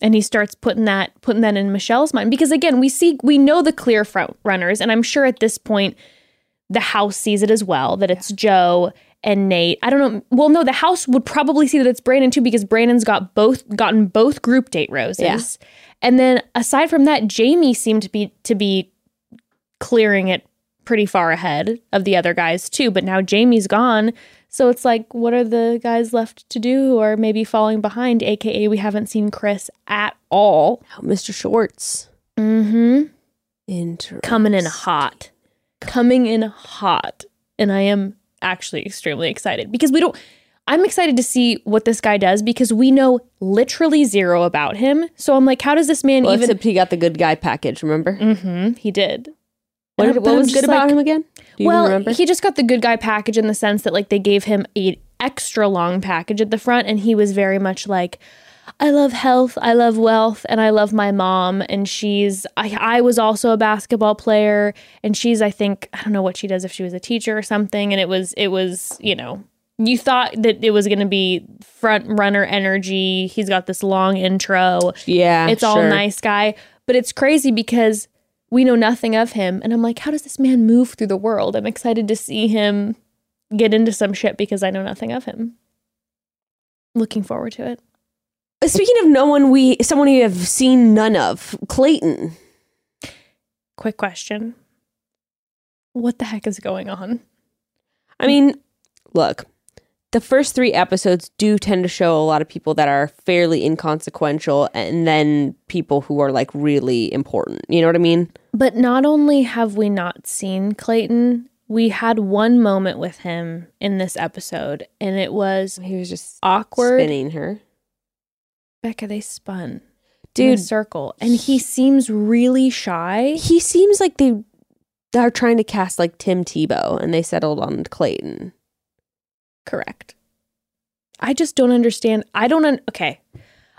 And he starts putting that putting that in Michelle's mind because again, we see we know the clear front runners and I'm sure at this point the house sees it as well that it's Joe and Nayte. I don't know. Well, no, the house would probably see that it's Brandon too because Brandon's got both gotten both group date roses. Yeah. And then aside from that, Jamie seemed to be to be clearing it pretty far ahead of the other guys too. But now Jamie's gone. So it's like, what are the guys left to do who are maybe falling behind? AKA, we haven't seen Chris at all. Oh, Mr. Schwartz. Mm-hmm. Interesting. Coming in hot. Coming in hot. And I am actually extremely excited because we don't. I'm excited to see what this guy does because we know literally zero about him. So I'm like, how does this man Well, even? except he got the good guy package. Remember hmm he did. what, did- what was good just about him again? Well, he just got the good guy package in the sense that like they gave him a extra long package at the front, and he was very much like, "I love health, I love wealth, and I love my mom." And she's, I, I was also a basketball player, and she's, I think, I don't know what she does if she was a teacher or something. And it was, it was, you know. You thought that it was going to be front runner energy. He's got this long intro yeah, it's all sure. nice guy but it's crazy because we know nothing of him. And i'm like how does this man move through the world? I'm excited to see him get into some shit because i know nothing of him. Looking forward to it. Speaking of no one, we someone we have seen none of, Clayton. quick question. What the heck is going on? I mean, look, the first three episodes do tend to show a lot of people that are fairly inconsequential, and then people who are like really important. You know what I mean? but not only have we not seen clayton we had one moment with him in this episode and it was He was just awkward spinning her. becca they spun in a Dude, circle and he seems really shy he seems like they are trying to cast like Tim Tebow, and they settled on Clayton. Correct. I just don't understand. I don't. Un- okay.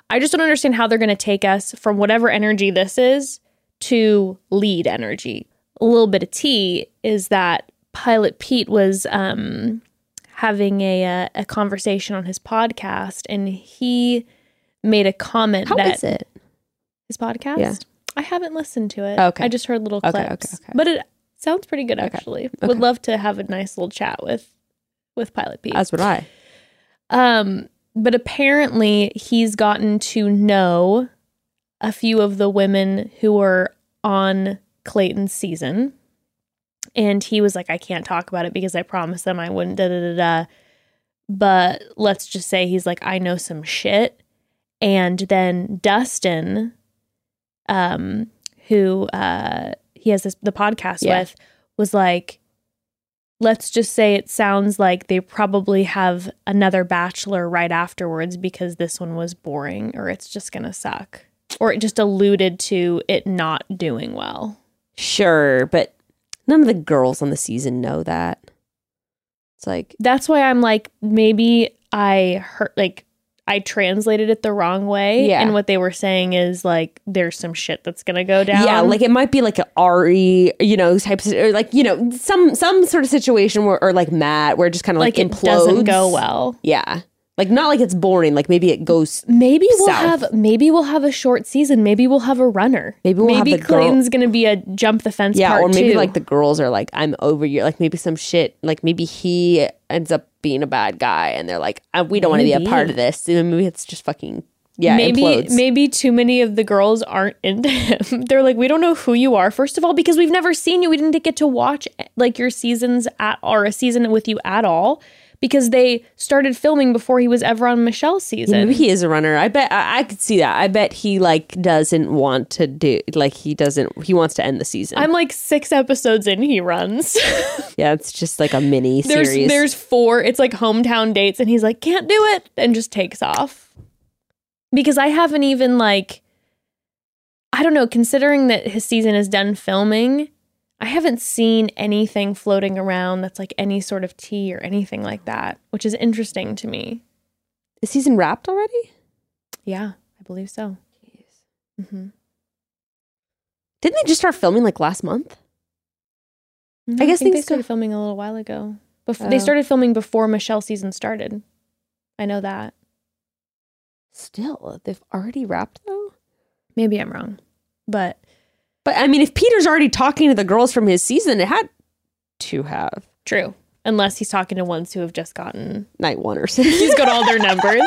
I just don't understand how they're going to take us from whatever energy this is to lead energy. A little bit of tea is that Pilot Pete was um, having a, a a conversation on his podcast, and he made a comment How that is it? his podcast. Yeah. I haven't listened to it. Okay. I just heard little clips, okay, okay. but it sounds pretty good actually. okay. Would love to have a nice little chat with with Pilot Pete. As would I. Um, but apparently he's gotten to know a few of the women who were on Clayton's season. And he was like, I can't talk about it because I promised them I wouldn't, da da da da. But let's just say he's like, I know some shit. And then Dustin, um, who uh he has this the podcast Yeah. with, was like, let's just say it sounds like they probably have another bachelor right afterwards because this one was boring or it's just gonna suck or it just alluded to it not doing well Sure, but none of the girls on the season know that. It's like, that's why i'm like maybe i heard like i translated it the wrong way Yeah. and what they were saying is like there's some shit that's gonna go down yeah, like it might be like an Ari, you know, types of, or like you know, some some sort of situation where, or like Matt, where it just kind of like, like it implodes. doesn't go well Yeah, like not like it's boring. Like maybe it goes. Maybe we'll South. have maybe we'll have a short season. Maybe we'll have a runner. Maybe we'll have maybe girl- Clayton's gonna be a jump the fence. Yeah, part or maybe two. like the girls are like, I'm over you. Like maybe some shit. Like maybe he ends up being a bad guy, and they're like, uh, we don't want to be a part of this. And maybe it's just fucking yeah. maybe implodes. maybe too many of the girls aren't into him. They're like, we don't know who you are. First of all, because we've never seen you. We didn't get to watch like your seasons at or a season with you at all because they started filming before he was ever on Michelle's season. maybe he is a runner. I bet I, I could see that. I bet he like doesn't want to do like he doesn't. He wants to end the season. I'm like six episodes in. He runs. yeah, it's just like a mini there's series. there's four. It's like hometown dates, and he's like, can't do it, and just takes off. Because I haven't even like, I don't know. Considering that his season is done filming, I haven't seen anything floating around that's like any sort of tea or anything like that, which is interesting to me. Is season wrapped already? Yeah, I believe so. Jeez. Mm-hmm. Didn't they just start filming like last month? I, guess think they things go- started filming a little while ago. Bef- Oh. They started filming before Michelle's season started. I know that. Still, they've already wrapped though. Maybe I'm wrong, but But I mean, if Peter's already talking to the girls from his season, it had to have True. Unless he's talking to ones who have just gotten. night one or something. He's got all their numbers.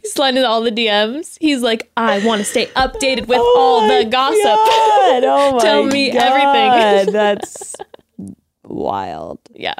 he's sliding all the DMs. He's like, I want to stay updated with all the gossip. Oh my Tell me God, everything. That's wild. yeah.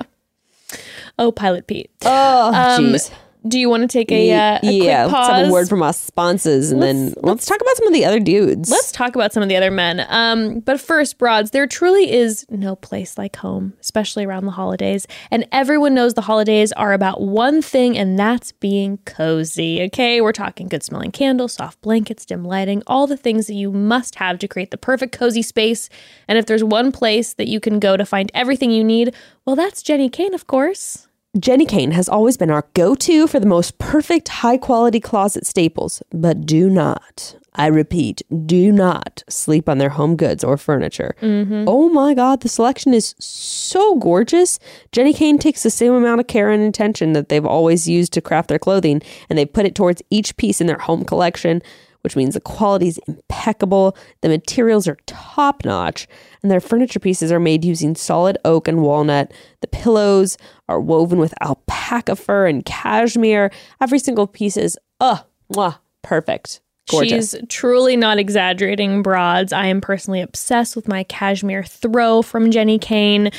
Oh, Pilot Pete. Oh, Um, jeez. Do you want to take a, uh, a yeah, quick let's have a word from our sponsors, and then let's talk about some of the other dudes. Let's talk about some of the other men. Um, but first, broads, there truly is no place like home, especially around the holidays. And everyone knows the holidays are about one thing, and that's being cozy. Okay, we're talking good smelling candles, soft blankets, dim lighting, all the things that you must have to create the perfect cozy space. And if there's one place that you can go to find everything you need, well, that's Jenni Kayne, of course. Jenni Kayne has always been our go to for the most perfect high quality closet staples, but do not, I repeat, do not sleep on their home goods or furniture. Mm-hmm. Oh my God, the selection is so gorgeous. Jenni Kayne takes the same amount of care and attention that they've always used to craft their clothing, and they put it towards each piece in their home collection. Which means the quality is impeccable, the materials are top notch, and their furniture pieces are made using solid oak and walnut. The pillows are woven with alpaca fur and cashmere. Every single piece is, uh, mwah, perfect. Gorgeous. She's truly not exaggerating, broads. I am personally obsessed with my cashmere throw from Jenni Kayne.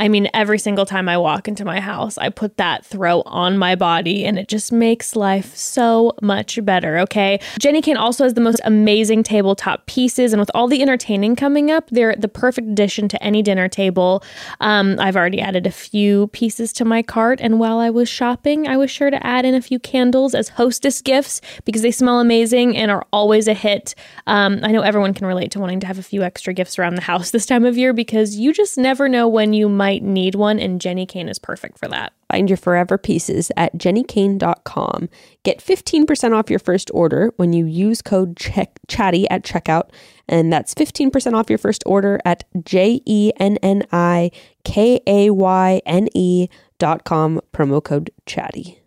I mean, every single time I walk into my house, I put that throw on my body and it just makes life so much better, okay? Jenni Kayne also has the most amazing tabletop pieces, and with all the entertaining coming up, they're the perfect addition to any dinner table. Um, I've already added a few pieces to my cart, and while I was shopping, I was sure to add in a few candles as hostess gifts because they smell amazing and are always a hit. Um, I know everyone can relate to wanting to have a few extra gifts around the house this time of year because you just never know when you might might need one, and Jenni Kayne is perfect for that. Find your forever pieces at jennikayne.com. Get 15% off your first order when you use code check- chatty at checkout. And that's 15% off your first order at J E N N I K A Y N E dot com, promo code chatty.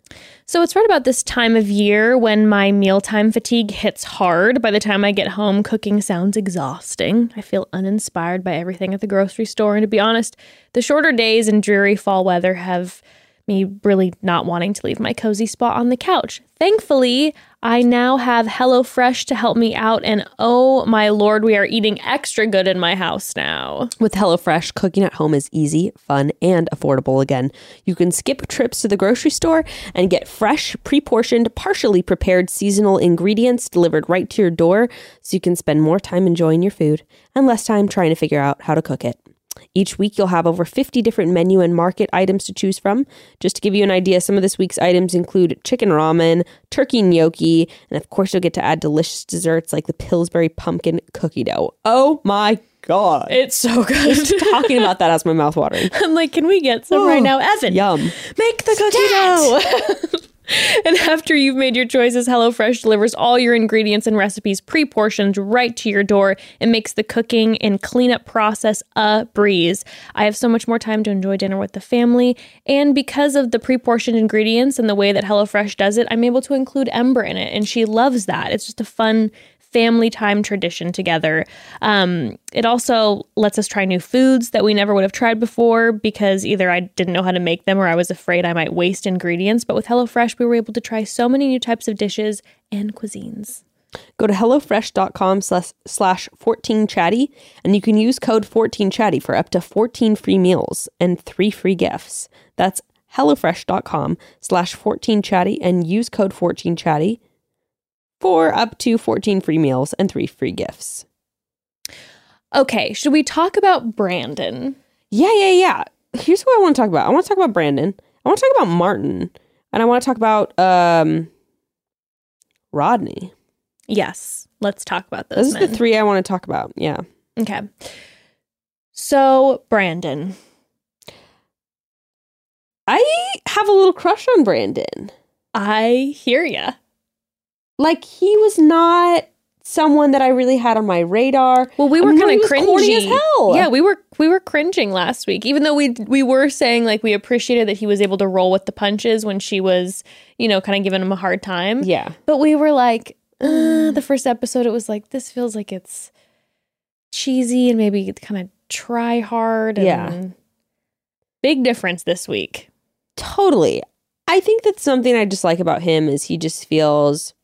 So it's right about this time of year when my mealtime fatigue hits hard. By the time I get home, cooking sounds exhausting. I feel uninspired by everything at the grocery store. And to be honest, the shorter days and dreary fall weather have me really not wanting to leave my cozy spot on the couch. Thankfully, I now have HelloFresh to help me out, and oh my lord, we are eating extra good in my house now. With HelloFresh, cooking at home is easy, fun, and affordable again. You can skip trips to the grocery store and get fresh, pre portioned, partially prepared seasonal ingredients delivered right to your door so you can spend more time enjoying your food and less time trying to figure out how to cook it. Each week, you'll have over 50 different menu and market items to choose from. Just to give you an idea, some of this week's items include chicken ramen, turkey gnocchi, and of course, you'll get to add delicious desserts like the Pillsbury pumpkin cookie dough. Oh my God. It's so good. Just talking about that has my mouth watering. I'm like, can we get some oh, right now? Evan, Yum. make the cookie dough. and after you've made your choices, HelloFresh delivers all your ingredients and recipes pre portioned right to your door. It makes the cooking and cleanup process a breeze. I have so much more time to enjoy dinner with the family. And because of the pre portioned ingredients and the way that HelloFresh does it, I'm able to include Ember in it. And she loves that. It's just a fun, family time tradition together. Um, it also lets us try new foods that we never would have tried before because either I didn't know how to make them or I was afraid I might waste ingredients. But with HelloFresh, we were able to try so many new types of dishes and cuisines. Go to HelloFresh.com slash, slash 14chatty and you can use code 14chatty for up to 14 free meals and three free gifts. That's HelloFresh.com slash 14chatty and use code 14chatty for up to 14 free meals and three free gifts. Okay, should we talk about Brandon? Yeah, yeah, yeah. Here's what I want to talk about. I want to talk about Brandon. I want to talk about Martin. And I want to talk about um Rodney. Yes, let's talk about those. Those are the three I want to talk about. Yeah. Okay. So, Brandon. I have a little crush on Brandon. I hear ya. Like he was not someone that I really had on my radar. Well, we I were mean, kind of cringy. as hell. Yeah, we were we were cringing last week, even though we we were saying like we appreciated that he was able to roll with the punches when she was, you know, kind of giving him a hard time. Yeah. But we were like, uh, the first episode, it was like this feels like it's cheesy and maybe kind of try hard. And Yeah. Big difference this week. Totally. I think that's something I just like about him is he just feels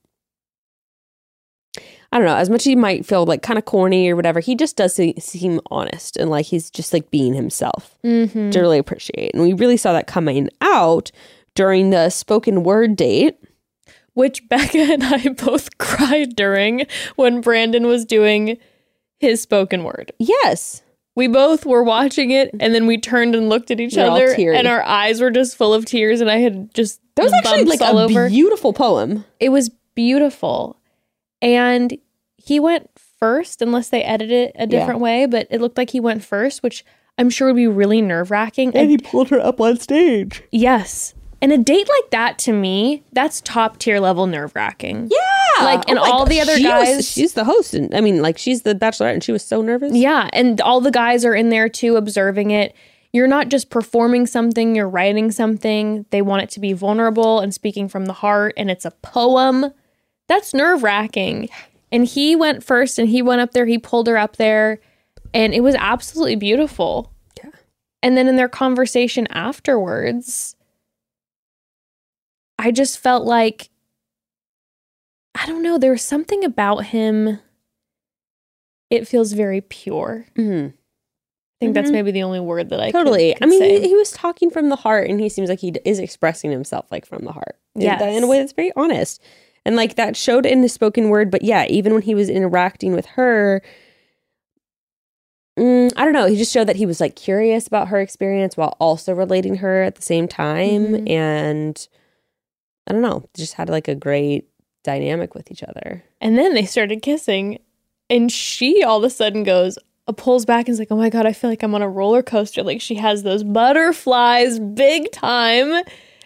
I don't know, as much as he might feel like kind of corny or whatever, he just does se- seem honest and like he's just like being himself. Mm-hmm. I really appreciate. And we really saw that coming out during the spoken word date. Which Becca and I both cried during when Brandon was doing his spoken word. Yes. We both were watching it and then we turned and looked at each We're other and our eyes were just full of tears and I had just That was actually like all a over. beautiful poem. it was beautiful. And he went first unless they edited it a different way, but it looked like he went first, which I'm sure would be really nerve-wracking. And he pulled her up on stage. yes. And a date like that to me, that's top tier level nerve-wracking. Yeah. Like, and oh, all the other she was- guys- she's the host. And I mean, like, she's the bachelorette and she was so nervous. Yeah, and all the guys are in there too, observing it. You're not just performing something, you're writing something. They want it to be vulnerable and speaking from the heart, and it's a poem. That's nerve wracking. And he went first and he went up there, he pulled her up there, and it was absolutely beautiful. Yeah. And then in their conversation afterwards, I just felt like, I don't know, there was something about him. It feels very pure. Mhm. I think that's Mhm. maybe the only word that I Totally. could I mean, he, he was talking from the heart, and he seems like he d- is expressing himself like from the heart. In- Yes. in a way that's very honest, and like that showed in the spoken word. But yeah, even when he was interacting with her, mm, I don't know. He just showed that he was like curious about her experience while also relating her at the same time, Mhm. and I don't know, just had like a great dynamic with each other. and then they started kissing, and she all of a sudden goes, pulls back and is like, oh my God, I feel like I'm on a roller coaster. Like she has those butterflies big time.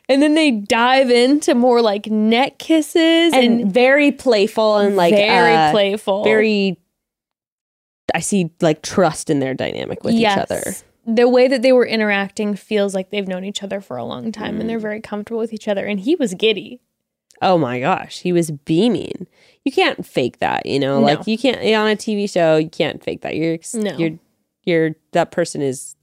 And then they dive into more like neck kisses and, and very playful and like very uh, playful. very I see like trust in their dynamic with each other. The way that they were interacting feels like they've known each other for a long time and they're Mm. very comfortable with each other. And he was giddy. Oh my gosh, he was beaming. You can't fake that, you know. No. Like you can't on a TV show. You can't fake that. You're No. you're you're that person is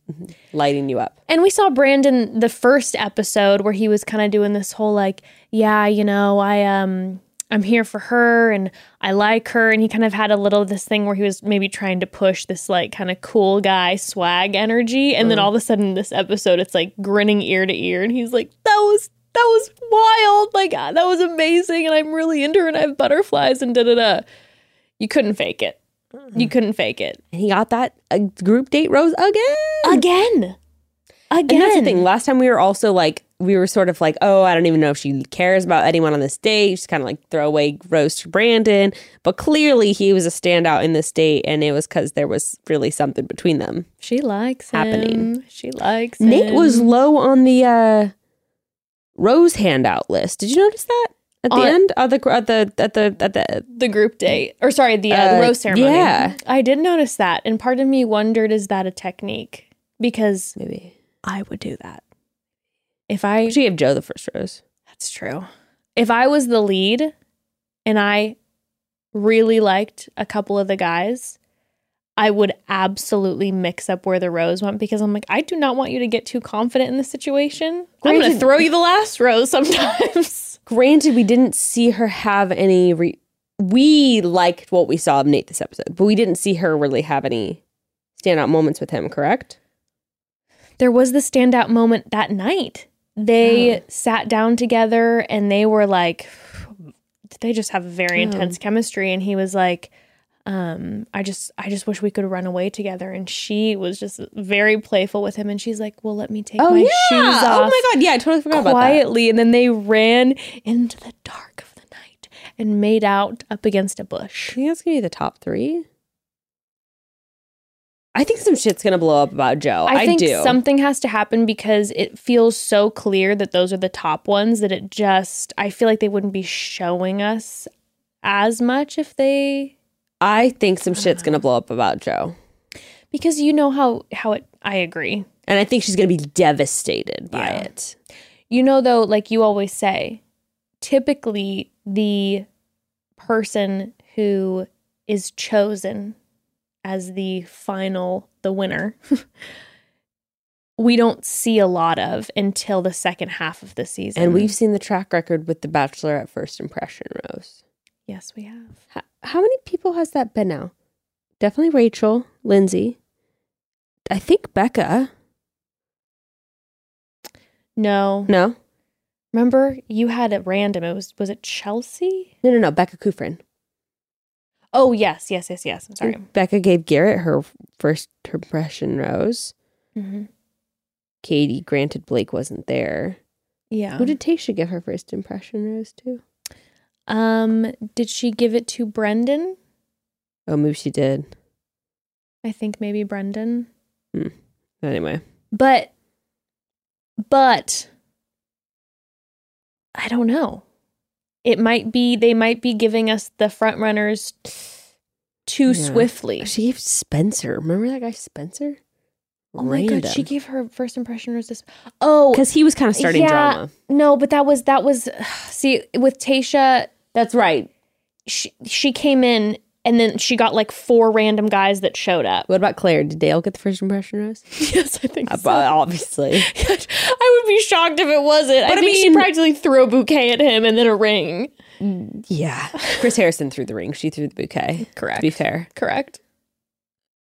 lighting you up. And we saw Brandon the first episode where he was kind of doing this whole like, yeah, you know, I um I'm here for her and I like her and he kind of had a little of this thing where he was maybe trying to push this like kind of cool guy swag energy and then all of a sudden this episode it's like grinning ear to ear and he's like that was that was wild like that was amazing and I'm really into her and I have butterflies and da da da. You couldn't fake it. You couldn't fake it. And he got that uh, group date rose again. Again. Again. And that's the thing. Last time we were also like, we were sort of like, oh, I don't even know if she cares about anyone on this date. She's kind of like throw away rose to Brandon. But clearly he was a standout in this date, and it was because there was really something between them. She likes happening. him. She likes Nayte him. was low on the uh, rose handout list. Did you notice that at the On- end? At the at the at the at the the group date, or sorry, the, uh, Uh, the rose ceremony. yeah. I did notice that, and part of me wondered, is that a technique? Because maybe I would do that if I. she gave Joe the first rose. That's true. If I was the lead, and I really liked a couple of the guys. I would absolutely mix up where the rose went because I'm like, I do not want you to get too confident in the situation. I'm going to throw you the last rose sometimes. Granted, we didn't see her have any. Re- we liked what we saw of Nayte this episode, but we didn't see her really have any standout moments with him. Correct? there was the standout moment that night. They Oh. sat down together and they were like, they just have very Oh. intense chemistry. And he was like, um, I just, I just wish we could run away together. And she was just very playful with him. And she's like, well, let me take my shoes off Oh my god! Yeah, I totally forgot about that. quietly. And then they ran into the dark of the night and made out up against a I bush. think that's gonna be the top three. I think some shit's gonna blow up about Joe. I, I think do. something has to happen because it feels so clear that those are the top ones that it just I feel like they wouldn't be showing us as much if they I think some shit's gonna uh-huh. blow up about Joe, because you know how how it I agree. and I think she's gonna be devastated by Yeah. it. You know though like you always say typically the person who is chosen as the final the winner we don't see a lot of until the second half of the season. And we've seen the track record with the Bachelor at First Impression Rose. Yes, we have. How, how many people has that been now? Definitely Rachel, Lindsay. I think Becca. No. No, Remember, you had it random. It was was it Chelsea? no, no, no. Becca Kufrin. Oh yes, yes, yes, yes. I'm sorry. Becca gave Garrett her first impression rose. hmm Katie, granted, Blake wasn't there. Yeah. Who did Tayshia give her first impression rose to? Um? Did she give it to Brendan? Oh, maybe she did. I think maybe Brendan. Hmm. Anyway, But, but, I don't know. It might be they might be giving us the front runners too Yeah. swiftly. she gave Spencer. Remember that guy Spencer? Oh my god, she gave her first impression rose this. Oh, because he was kind of starting yeah, drama. No, but that was that was see with Tayshia, That's right. she she came in and then she got like four random guys that showed up. What about Claire? Did Dale get the first impression rose? yes, I think Uh, obviously. I would be shocked if it wasn't. I But I think she practically threw a bouquet at him and then a ring. Yeah. Chris Harrison threw the ring. She threw the bouquet. Correct. To be fair. Correct.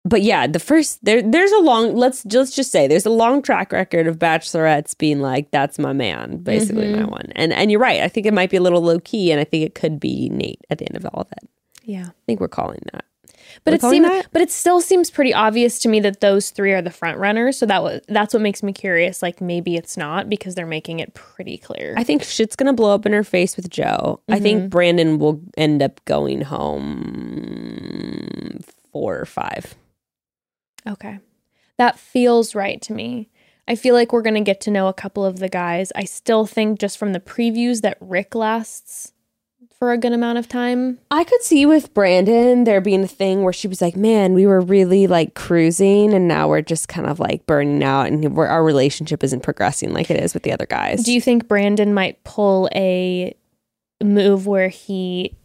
But yeah, the first there there's a long let's let's just say there's a long track record of bachelorettes being like, that's my man, basically Mm-hmm. my one. And and you're right. I think it might be a little low key and I think it could be Nayte at the end of all of it. Yeah. I think we're calling that. But We're it seems, that? but it still seems pretty obvious to me that those three are the front runners. So that was that's what makes me curious. Like maybe it's not because they're making it pretty clear. I think shit's gonna blow up in her face with Joe. I Mm-hmm. think Brandon will end up going home four or five. Okay. That feels right to me. I feel like we're going to get to know a couple of the guys. I still think just from the previews that Rick lasts for a good amount of time. I could see with Brandon there being a thing where she was like, "Man, we were really like cruising, and now we're just kind of like burning out, and we're, our relationship isn't progressing like it is with the other guys." Do you think Brandon might pull a move where he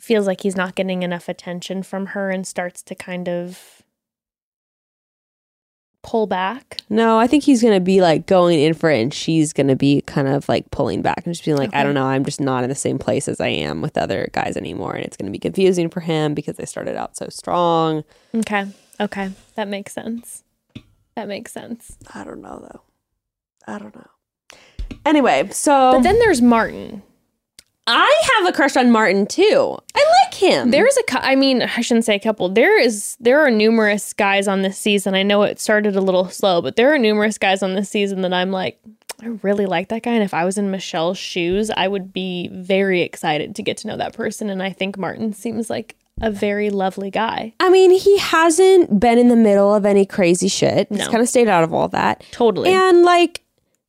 feels like he's not getting enough attention from her and starts to kind of pull back? no, I think he's gonna be like going in for it, and she's gonna be kind of like pulling back and just being like, "I don't know, I'm just not in the same place as I am with other guys anymore," and it's gonna be confusing for him because they started out so strong. Okay. Okay. That makes sense. That makes sense. I don't know though. I don't know. Anyway, so But then there's Martin. I have a crush on Martin too. I like him. There is a I mean, I shouldn't say a couple. There is there are numerous guys on this season. I know it started a little slow, but there are numerous guys on this season that I'm like I really like that guy and if I was in Michelle's shoes, I would be very excited to get to know that person and I think Martin seems like a very lovely guy. I mean, he hasn't been in the middle of any crazy shit. No. He's kind of stayed out of all that. Totally. And like,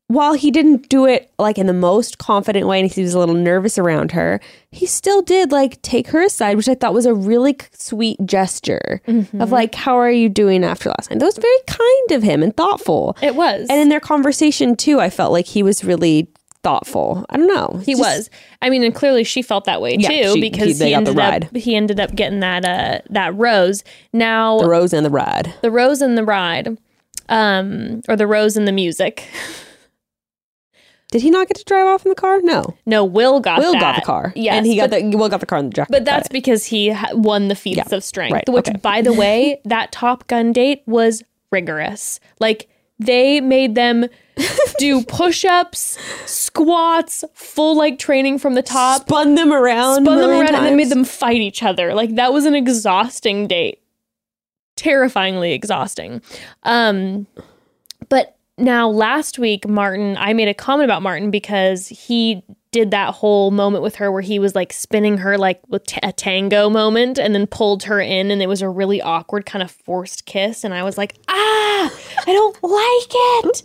while he didn't do it like in the most confident way and he was a little nervous around her, he still did like take her aside, which I thought was a really sweet gesture Mm-hmm. of like, how are you doing after last night? That was very kind of him and thoughtful. it was. And in their conversation too, I felt like he was really thoughtful. I don't know. He Just- was. I mean, and clearly she felt that way Yeah, too she- because he- he, got the ended up he ended up getting that uh that rose. Now the rose and the ride. the rose and the ride, um, or the rose and the music. Did he not get to drive off in the car? No. No, Will got Will that. got the car. Yes, and he got but, the Will got the car in the jacket. But that's because he won the feats Yeah, of strength. right, Which, okay. by the way, that Top Gun date was rigorous. Like they made them do push-ups, squats, full like training from the top. spun them around, spun them around and then made them fight each other. Like that was an exhausting date. Terrifyingly exhausting. Um but now last week Martin, I made a comment about Martin because he did that whole moment with her where he was like spinning her like with t- a tango moment and then pulled her in and it was a really awkward kind of forced kiss and I was like, "Ah, I don't like it."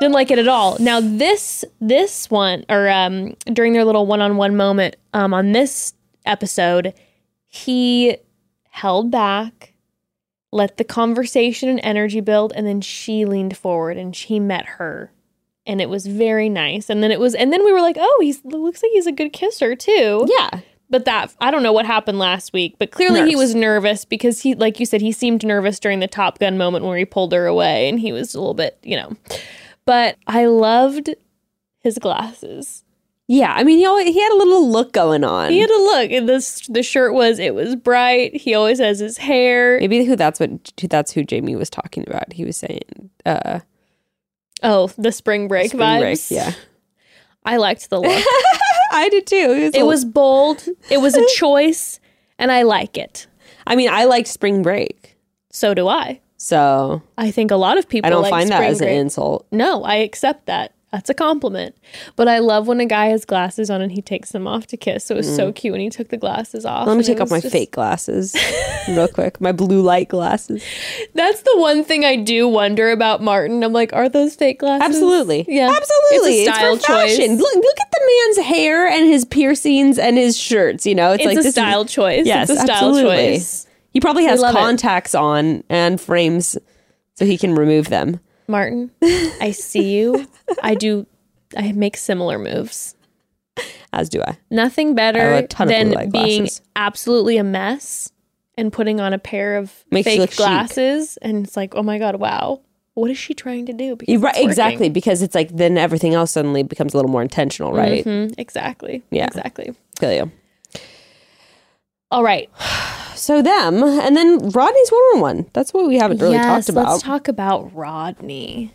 didn't like it at all. Now this this one or um during their little one-on-one moment um on this episode, he held back, let the conversation and energy build and then she leaned forward and she met her. And it was very nice. And then it was and then we were like, "Oh, he's looks like he's a good kisser too." Yeah. But that I don't know what happened last week, but clearly he was nervous because he like you said he seemed nervous during the Top Gun moment where he pulled her away and he was a little bit, you know. But I loved his glasses. Yeah. I mean, he always, he had a little look going on. He had a look and this the shirt was it was bright. He always has his hair. Maybe who that's what who that's who Jamie was talking about. He was saying, uh, Oh, the spring break spring vibes. break. Yeah. I liked the look. I did too. It was, it was bold. It was a choice and I like it. I mean, I liked spring break, So do I. so I think a lot of people I don't like find that as an break. insult. No, I accept that. That's a compliment. But I love when a guy has glasses on and he takes them off to kiss. So it was so cute when he took the glasses off. Mm. Let me take off my just- fake glasses real quick. My blue light glasses. That's the one thing I do wonder about Martin. I'm like, are those fake glasses? Absolutely. Yeah. Absolutely. It's a style for fashion. choice. Look, look at the man's hair and his piercings and his shirts. You know, it's, It's like a this is- style choice. Yes, it's a style absolutely. choice. He probably has love it. contacts on and frames so he can remove them. Martin, I see you. I do I make similar moves. As do I. Nothing better have a ton of blue than being glasses. absolutely a mess and putting on a pair of Makes fake look chic. glasses and it's like, oh my god, wow. What is she trying to do? Because right, exactly, because it's like then everything else suddenly becomes a little more intentional, right? Mhm, exactly. Yeah. Exactly. Feel you. All right. So them, and then Rodney's one on one. That's what we haven't really yes, talked about. let's talk about Rodney.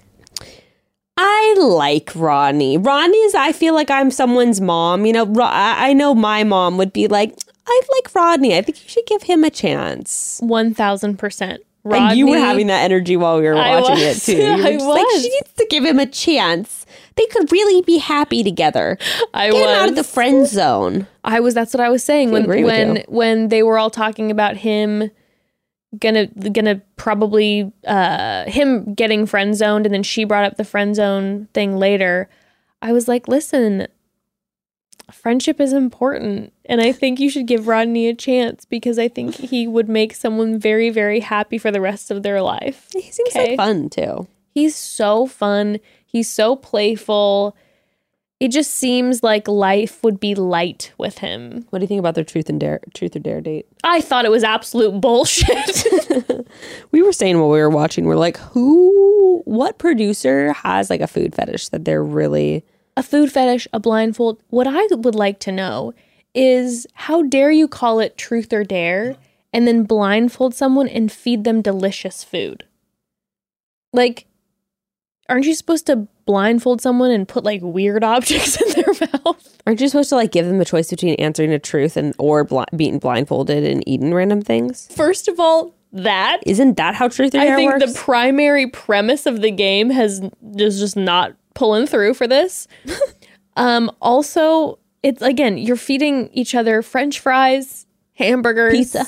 I like Rodney. Rodney's. I feel like I'm someone's mom. You know, I know my mom would be like, I like Rodney. I think you should give him a chance. One thousand percent. and you were having that energy while we were watching it too. You were I just like, was. she needs to give him a chance. They could really be happy together. I Get was. him out of the friend zone. I was. That's what I was saying when with when you. when they were all talking about him gonna gonna probably uh him getting friend zoned and then she brought up the friend zone thing later i was like listen friendship is important and i think you should give rodney a chance because i think he would make someone very very happy for the rest of their life He seems Okay. like fun too. he's so fun he's so playful it just seems like life would be light with him What do you think about their truth and dare, truth or dare date? i thought it was absolute bullshit We were saying while we were watching, we're like, who, what producer has like a food fetish that they're really a food fetish, a blindfold. What I would like to know is how dare you call it truth or dare and then blindfold someone and feed them delicious food? Like, aren't you supposed to blindfold someone and put like weird objects in their mouth? Aren't you supposed to like give them a choice between answering the truth and or bl- being blindfolded and eating random things? First of all, that Isn't that how truth or I think works? the primary premise of the game has is just not pulling through for this. um, also, it's again, you're feeding each other French fries, hamburgers, Pizza.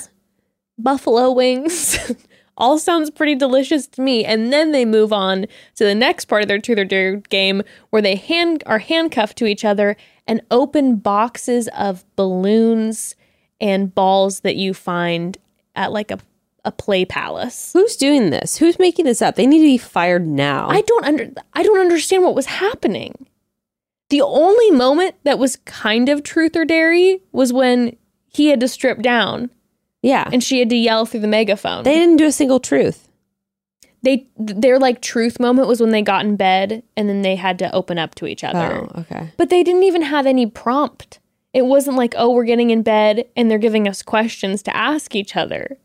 buffalo wings. All sounds pretty delicious to me. And then they move on to the next part of their truth or dare game where they hand are handcuffed to each other and open boxes of balloons and balls that you find at like a, a play palace. Who's doing this? Who's making this up? They need to be fired now. I don't under I don't understand what was happening. The only moment that was kind of truth or dare was when he had to strip down yeah. and she had to yell through the megaphone. they didn't do a single truth. they their like truth moment was when they got in bed and then they had to open up to each other. Oh, okay. But they didn't even have any prompt. It wasn't like, "Oh, we're getting in bed and they're giving us questions to ask each other."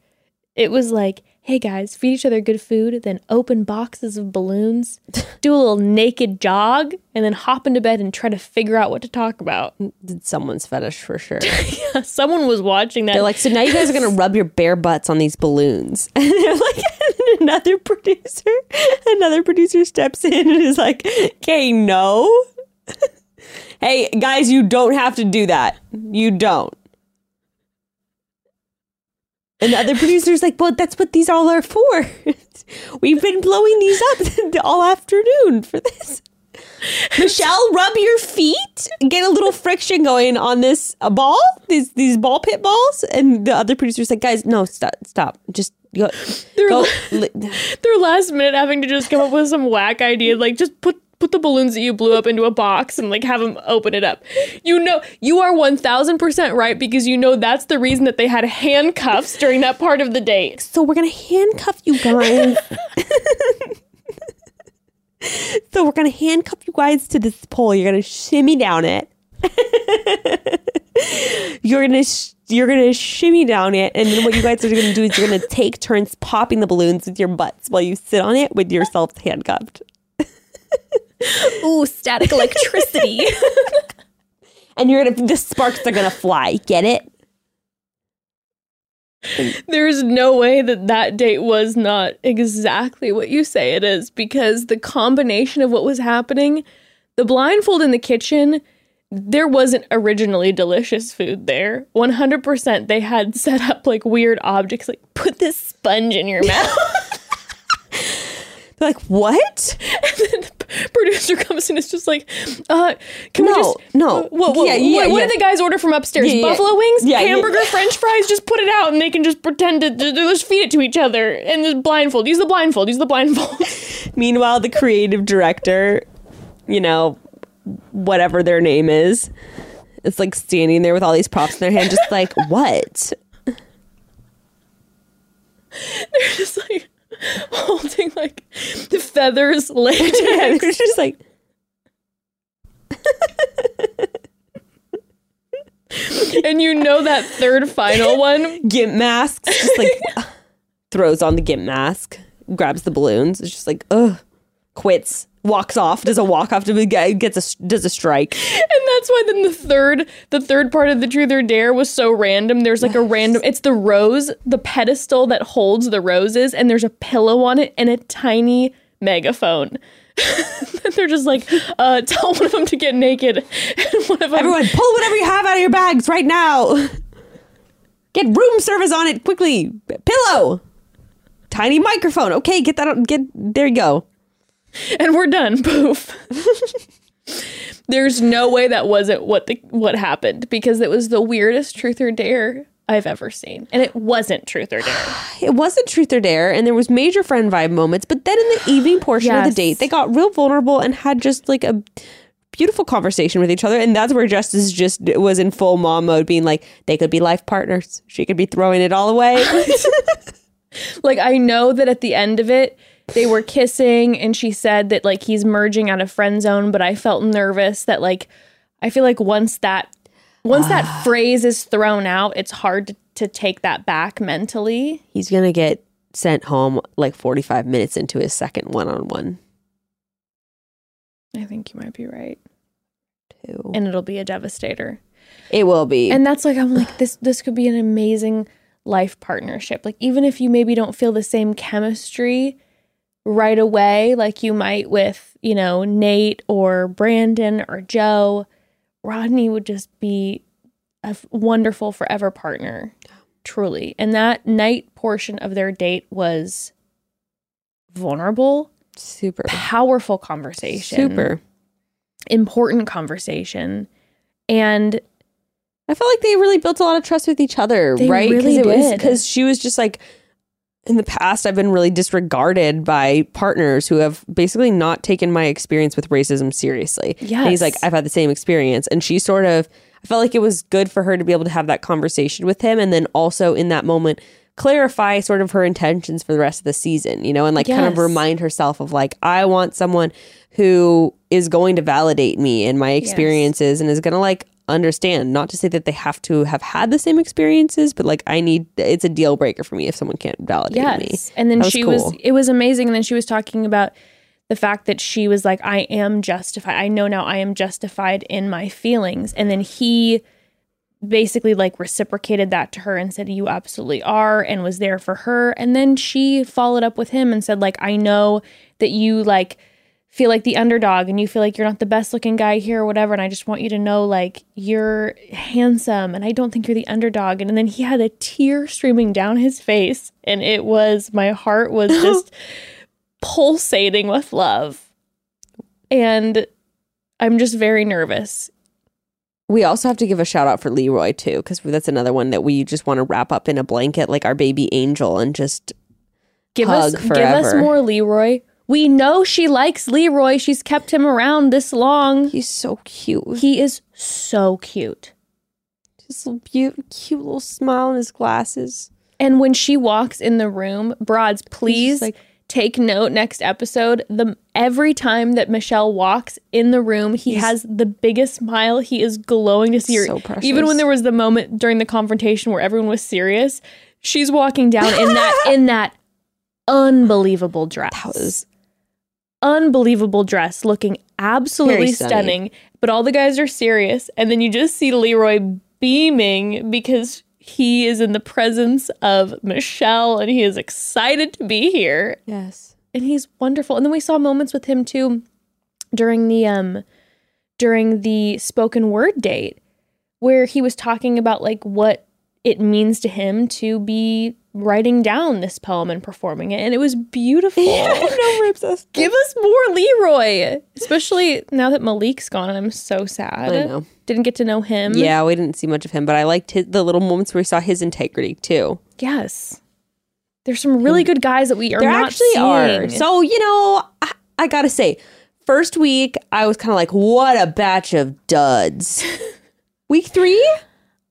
It was like, "Hey guys, feed each other good food, then open boxes of balloons, do a little naked jog, and then hop into bed and try to figure out what to talk about." Did someone's fetish for sure. yeah, Someone was watching that. They're like, so now you guys are gonna rub your bare butts on these balloons. And they're like, another producer, another producer steps in and is like, okay, no. hey, guys, you don't have to do that. You don't. And the other producer's like, well, that's what these all are for. We've been blowing these up all afternoon for this. Michelle, rub your feet, get a little friction going on this uh, ball, these these ball pit balls, and the other producer's like, guys, no, stop, stop, just go, go. li- their last minute having to just come up with some whack idea, like just put put the balloons that you blew up into a box and like have them open it up. You know, you are one thousand percent right because you know that's the reason that they had handcuffs during that part of the date. So we're gonna handcuff you guys. so we're gonna handcuff you guys to this pole. You're gonna shimmy down it. you're gonna sh- you're gonna shimmy down it, and then what you guys are gonna do is you're gonna take turns popping the balloons with your butts while you sit on it with yourself handcuffed. Ooh, static electricity. And you're gonna the sparks are gonna fly. Get it? There's no way that that date was not exactly what you say it is because the combination of what was happening, the blindfold in the kitchen, there wasn't originally delicious food there. 100% they had set up like weird objects like put this sponge in your mouth. They're like, what? and then the producer comes in and is just like, uh, can we just no. What, what, Yeah, yeah, what, what yeah. did the guys order from upstairs? Yeah. Buffalo wings, Yeah, hamburger, French fries. Just put it out, and they can just pretend to just feed it to each other and just blindfold. Use the blindfold. Use the blindfold. Meanwhile, the creative director, you know, whatever their name is, it's like standing there with all these props in their hand, just like, what? They're just like holding like the feathers latex. Yeah, they're just like, and you know that third final one. gimp masks, just like throws on the gimp mask, grabs the balloons. It's just like, ugh, quits, walks off, does a walk off to the guy, gets a does a strike. And that's why then the third the third part of the truth or dare was so random. There's like a random it's the rose, the pedestal that holds the roses, and there's a pillow on it and a tiny megaphone. and they're just like, uh, tell one of them to get naked. And one of them Everyone, pull whatever you have out of your bags right now. Get room service on it quickly. Pillow. tiny microphone. Okay, get that. Get there. You go. and we're done. Poof. There's no way that wasn't what the what happened because it was the weirdest truth or dare I've ever seen, and it wasn't truth or dare. It wasn't truth or dare, and there was major friend vibe moments. But then in the evening portion of the date, they got real vulnerable and had just like a beautiful conversation with each other. And that's where Justice just was in full mom mode, being like, they could be life partners. She could be throwing it all away. Like I know that at the end of it, they were kissing, and she said that like he's merging out of friend zone. But I felt nervous that like I feel like once that once that phrase is thrown out, it's hard to, to take that back mentally. He's gonna get sent home like 45 minutes into his second one-on-one I think you might be right, too. and it'll be a devastator. it will be. And that's like I'm like this this could be an amazing life partnership. Like even if you maybe don't feel the same chemistry right away like you might with, you know, Nayte or Brandon or Joe, Rodney would just be a f- wonderful forever partner. Truly. And that night portion of their date was vulnerable, super. powerful conversation. Super. important conversation. And I felt like they really built a lot of trust with each other, They right? really it was because she was just like in the past I've been really disregarded by partners who have basically not taken my experience with racism seriously. Yeah. he's like, I've had the same experience. And she sort of I felt like it was good for her to be able to have that conversation with him and then also in that moment clarify sort of her intentions for the rest of the season, you know, and like kind of remind herself of like, I want someone who is going to validate me and my experiences and is going to like understand. Not to say that they have to have had the same experiences, but like I need, it's a deal breaker for me if someone can't validate me. Yes. And then That was she was, cool. it was amazing. And then she was talking about the fact that she was like, I am justified. I know now I am justified in my feelings. And then he basically like reciprocated that to her and said, You absolutely are, and was there for her. And then she followed up with him and said, like, I know that you like feel like the underdog and you feel like you're not the best looking guy here or whatever. And I just want you to know like you're handsome and I don't think you're the underdog. And, and then he had a tear streaming down his face. And it was, my heart was just pulsating with love. And I'm just very nervous. We also have to give a shout out for Leroy too, because that's another one that we just want to wrap up in a blanket like our baby angel and just Give Hug us give us more Leroy. We know she likes Leroy. She's kept him around this long. he's so cute. He is so cute. Just a cute, cute little smile in his glasses. And when she walks in the room, broads, please like- take note next episode. The every time that Michelle walks in the room, he has the biggest smile. He is glowing to see her. So. Even when there was the moment during the confrontation where everyone was serious, she's walking down in that in that unbelievable dress. That was unbelievable dress, looking absolutely stunning. stunning. But all the guys are serious, and then you just see Leroy beaming because he is in the presence of Michelle and he is excited to be here. yes. And he's wonderful. And then we saw moments with him too during the um during the spoken word date where he was talking about like what it means to him to be writing down this poem and performing it and it was beautiful. Yeah, no, we're obsessed. Give us more Leroy, especially now that Malik's gone. and I'm so sad. I know. Didn't get to know him. Yeah, we didn't see much of him, but I liked his, the little moments where we saw his integrity too. Yes. There's some really hmm. good guys that we are there not actually seeing. are. So you know, I, I gotta say, first week I was kind of like, what a batch of duds. week three,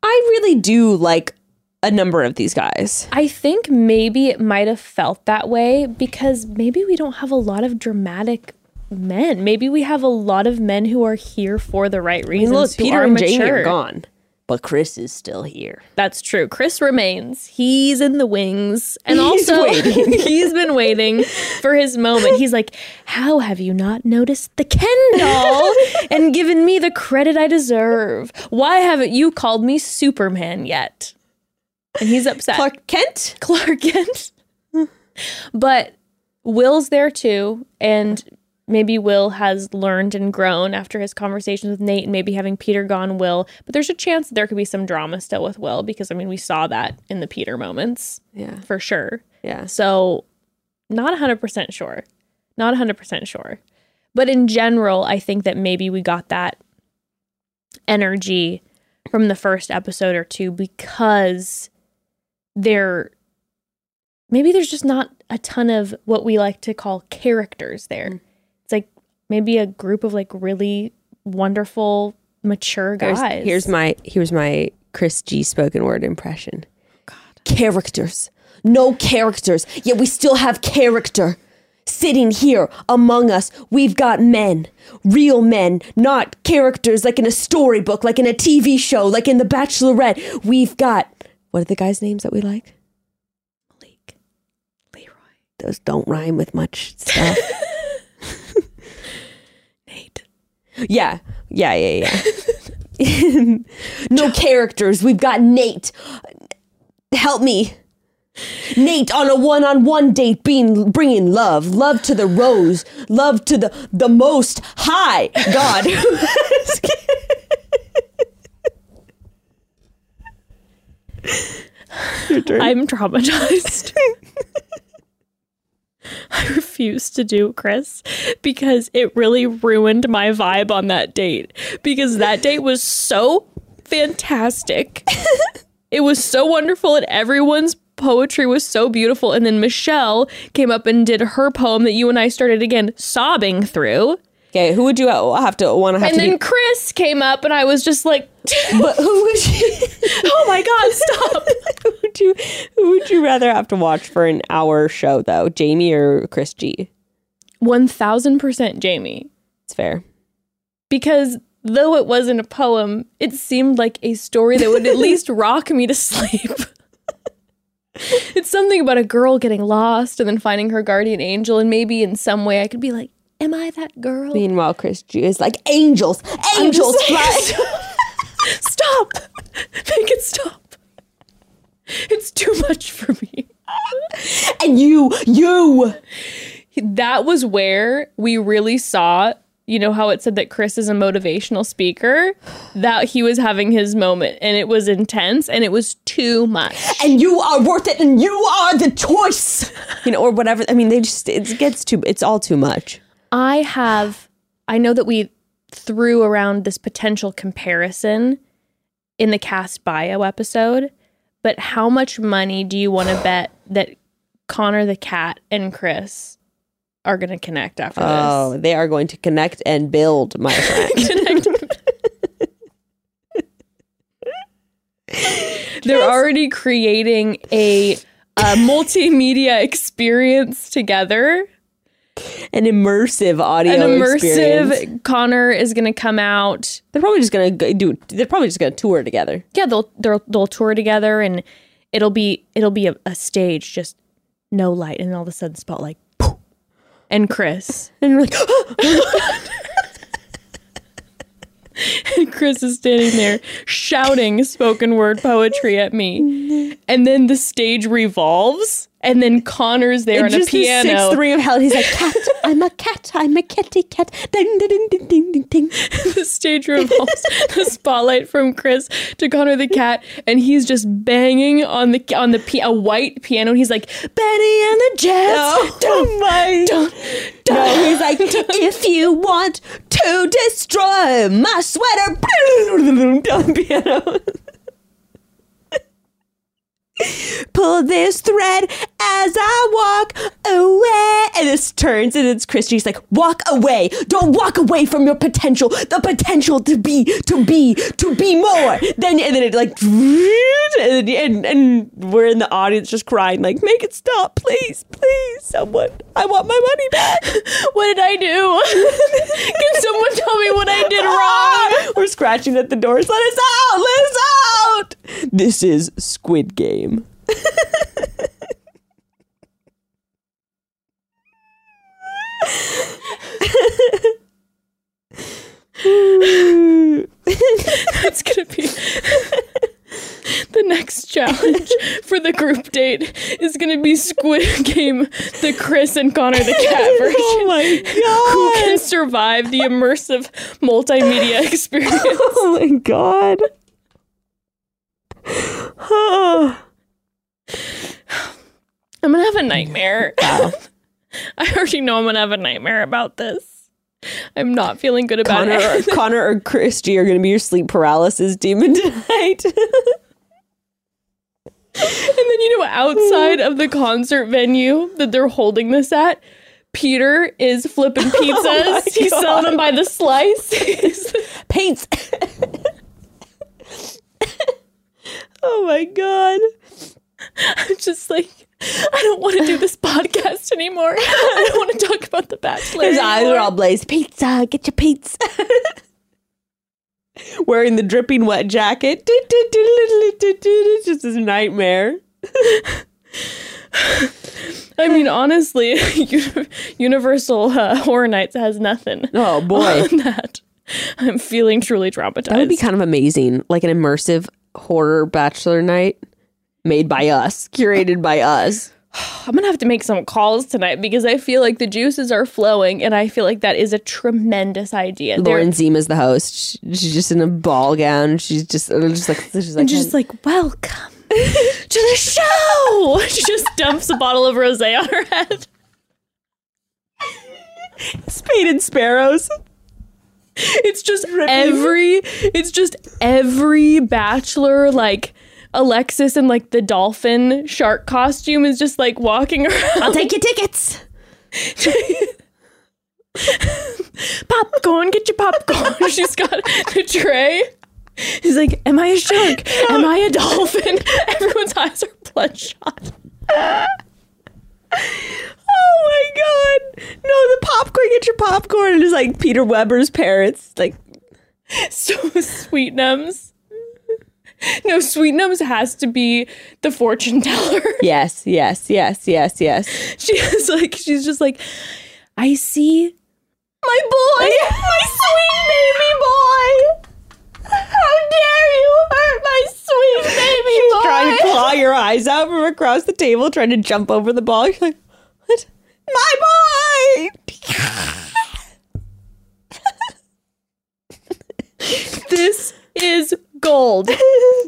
I really do like a number of these guys. I think maybe it might have felt that way because maybe we don't have a lot of dramatic men. Maybe we have a lot of men who are here for the right I mean, reasons. look, Peter and Jamie are gone, but Chris is still here. That's true. Chris remains. He's in the wings. And He's also, he's been waiting for his moment. He's like, How have you not noticed the Ken doll and given me the credit I deserve? Why haven't you called me Superman yet? And he's upset. Clark Kent. Clark Kent. but Will's there too. And maybe Will has learned and grown after his conversations with Nayte and maybe having Peter gone Will. But there's a chance that there could be some drama still with Will because I mean we saw that in the Peter moments Yeah, for sure. yeah. So not 100% sure. Not 100% sure. But in general, I think that maybe we got that energy from the first episode or two because there maybe there's just not a ton of what we like to call characters there. Like maybe a group of like really wonderful mature guys. here's my here's my Chris G spoken word impression. Characters. No characters. Yet we still have character. Sitting here among us, we've got men. Real men, not characters like in a storybook, like in a TV show, like in The Bachelorette. We've got what are the guys' names that we like? Malik, Leroy, Those don't rhyme with much stuff. Nayte. Yeah, yeah, yeah, yeah. no characters. We've got Nayte. Help me. Nayte on a one-on-one date, being bringing love, love to the rose, love to the the most high God. I'm traumatized. I refuse to do Chris because it really ruined my vibe on that date. Because that date was so fantastic. it was so wonderful, and everyone's poetry was so beautiful. And then Michelle came up and did her poem that you and I started again sobbing through. Okay, who would you have to want to have to And to then be? Chris came up, and I was just like, But who would you? oh my God, stop. who would you? Who would you rather have to watch for an hour show though, Jamie or Chris G? 1000% Jamie. It's fair. because though it wasn't a poem, it seemed like a story that would at least rock me to sleep. it's something about a girl getting lost and then finding her guardian angel, and maybe in some way I could be like, Am I that girl? Meanwhile, Chris G is like angels, angels fly. stop! Make it stop. It's too much for me. and you, you. That was where we really saw, you know, how it said that Chris is a motivational speaker, that he was having his moment and it was intense and it was too much. and you are worth it and you are the choice you know or whatever i mean they just it gets too it's all too much I have, I know that we threw around this potential comparison in the cast bio episode, but how much money do you want to bet that Connor the cat and Chris are going to connect after this? oh they are going to connect and build my friend? They're already creating a, a multimedia experience together. An immersive audio An immersive experience. Connor is going to come out. They're probably just gonna do they're probably just gonna tour together. Yeah they'll they'll, they'll tour together and it'll be it'll be a, a stage just no light and all of a sudden spotlight poof, and chris. And we're like and chris is standing there shouting spoken word poetry at me. And then the stage revolves and then connor's there on a just the piano sixth ring of hell he's like cat i'm a cat i'm a kitty cat ding ding ding ding ding ding the stage revolves the spotlight from chris to connor the cat and he's just banging on the on the a white piano and he's like benny and the jets oh don't, my don't No, he's like, if you want to destroy my sweater, on the piano. Pull this thread as I walk away. And this turns and it's Chris G's like, walk away. Don't walk away from your potential. The potential to be, to be, to be more. Then and then it like and, and, and we're in the audience just crying, like, make it stop, please, please, someone. I want my money back. what did i do can someone tell me what i did wrong We're scratching at the doors. Let us out! Let us out! This is Squid Game. That's gonna be the next challenge for the group date is gonna be squid game the chris and connor the cat version Oh my god! who can survive the immersive multimedia oh experience Oh my god! i'm gonna have a nightmare I already know I'm gonna have a nightmare about this. I'm not feeling good about Connor, or, it. Connor or Chris G are to be your sleep paralysis demon tonight. And then you know, outside of the concert venue that they're holding this at, Peter is flipping oh pizzas. He's selling them by the slice. Paints. oh my god. I'm just like, I don't want to do this podcast anymore. I don't want to talk about the Bachelor. His eyes are all blazed. Pizza, get your pizza. Wearing the dripping wet jacket. It's just his nightmare. I mean, honestly, Universal uh, Horror Nights has nothing Oh boy. that. I'm feeling truly traumatized. That would be kind of amazing. Like an immersive horror bachelor night made by us, curated by us. I'm gonna have to make some calls tonight because I feel like the juices are flowing, and I feel like that is a tremendous idea. They're- Lauren Zima's the host. She's just in a ball gown. She's just, uh, just like, she's like, and she's just like, "Welcome to the show." she just dumps a bottle of rosé on her head. Spade and Sparrows. It's just every. It's just every bachelor like. Alexis in like the dolphin shark costume is just like walking around. I'll take your tickets. popcorn, get your popcorn. She's got the tray. He's like, Am I a shark? Am I a dolphin? Everyone's eyes are bloodshot. Oh my god. No, the popcorn, get your popcorn. And it's like Peter Weber's parents. Like, So Sweetnums. No, Sweetnums has to be the fortune teller. yes, yes, yes, yes, yes. She is like, she's just like, I see my boy, my sweet baby boy. How dare you hurt my sweet baby boy! She's boy? trying to claw your eyes out from across the table, trying to jump over the ball. You're like, what? My boy! This is gold.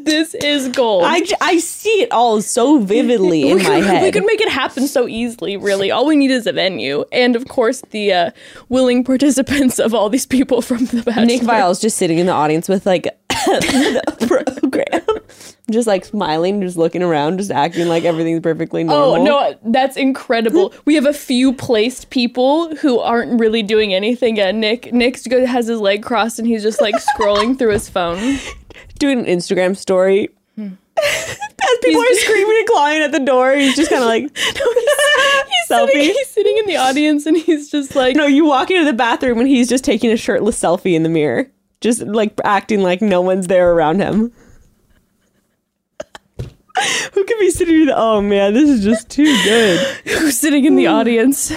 This is gold. I, I see it all so vividly in we my could, head. We could make it happen so easily, really. All we need is a venue. And of course, the uh, willing participants of all these people from the Bachelor. Nick Viall's just sitting in the audience with like the program, just like smiling, just looking around, just acting like everything's perfectly normal. Oh, no, that's incredible. we have a few placed people who aren't really doing anything yet. Nick Nick's good has his leg crossed and he's just like scrolling through his phone. Doing an Instagram story. Hmm. As people are screaming and clawing at the door, he's just kind of like He's selfie. sitting, he's sitting in the audience and he's just like No, you walk into the bathroom and he's just taking a shirtless selfie in the mirror, just like acting like no one's there around him. Who could be sitting? in the- Oh man, this is just too good. who's sitting in the audience.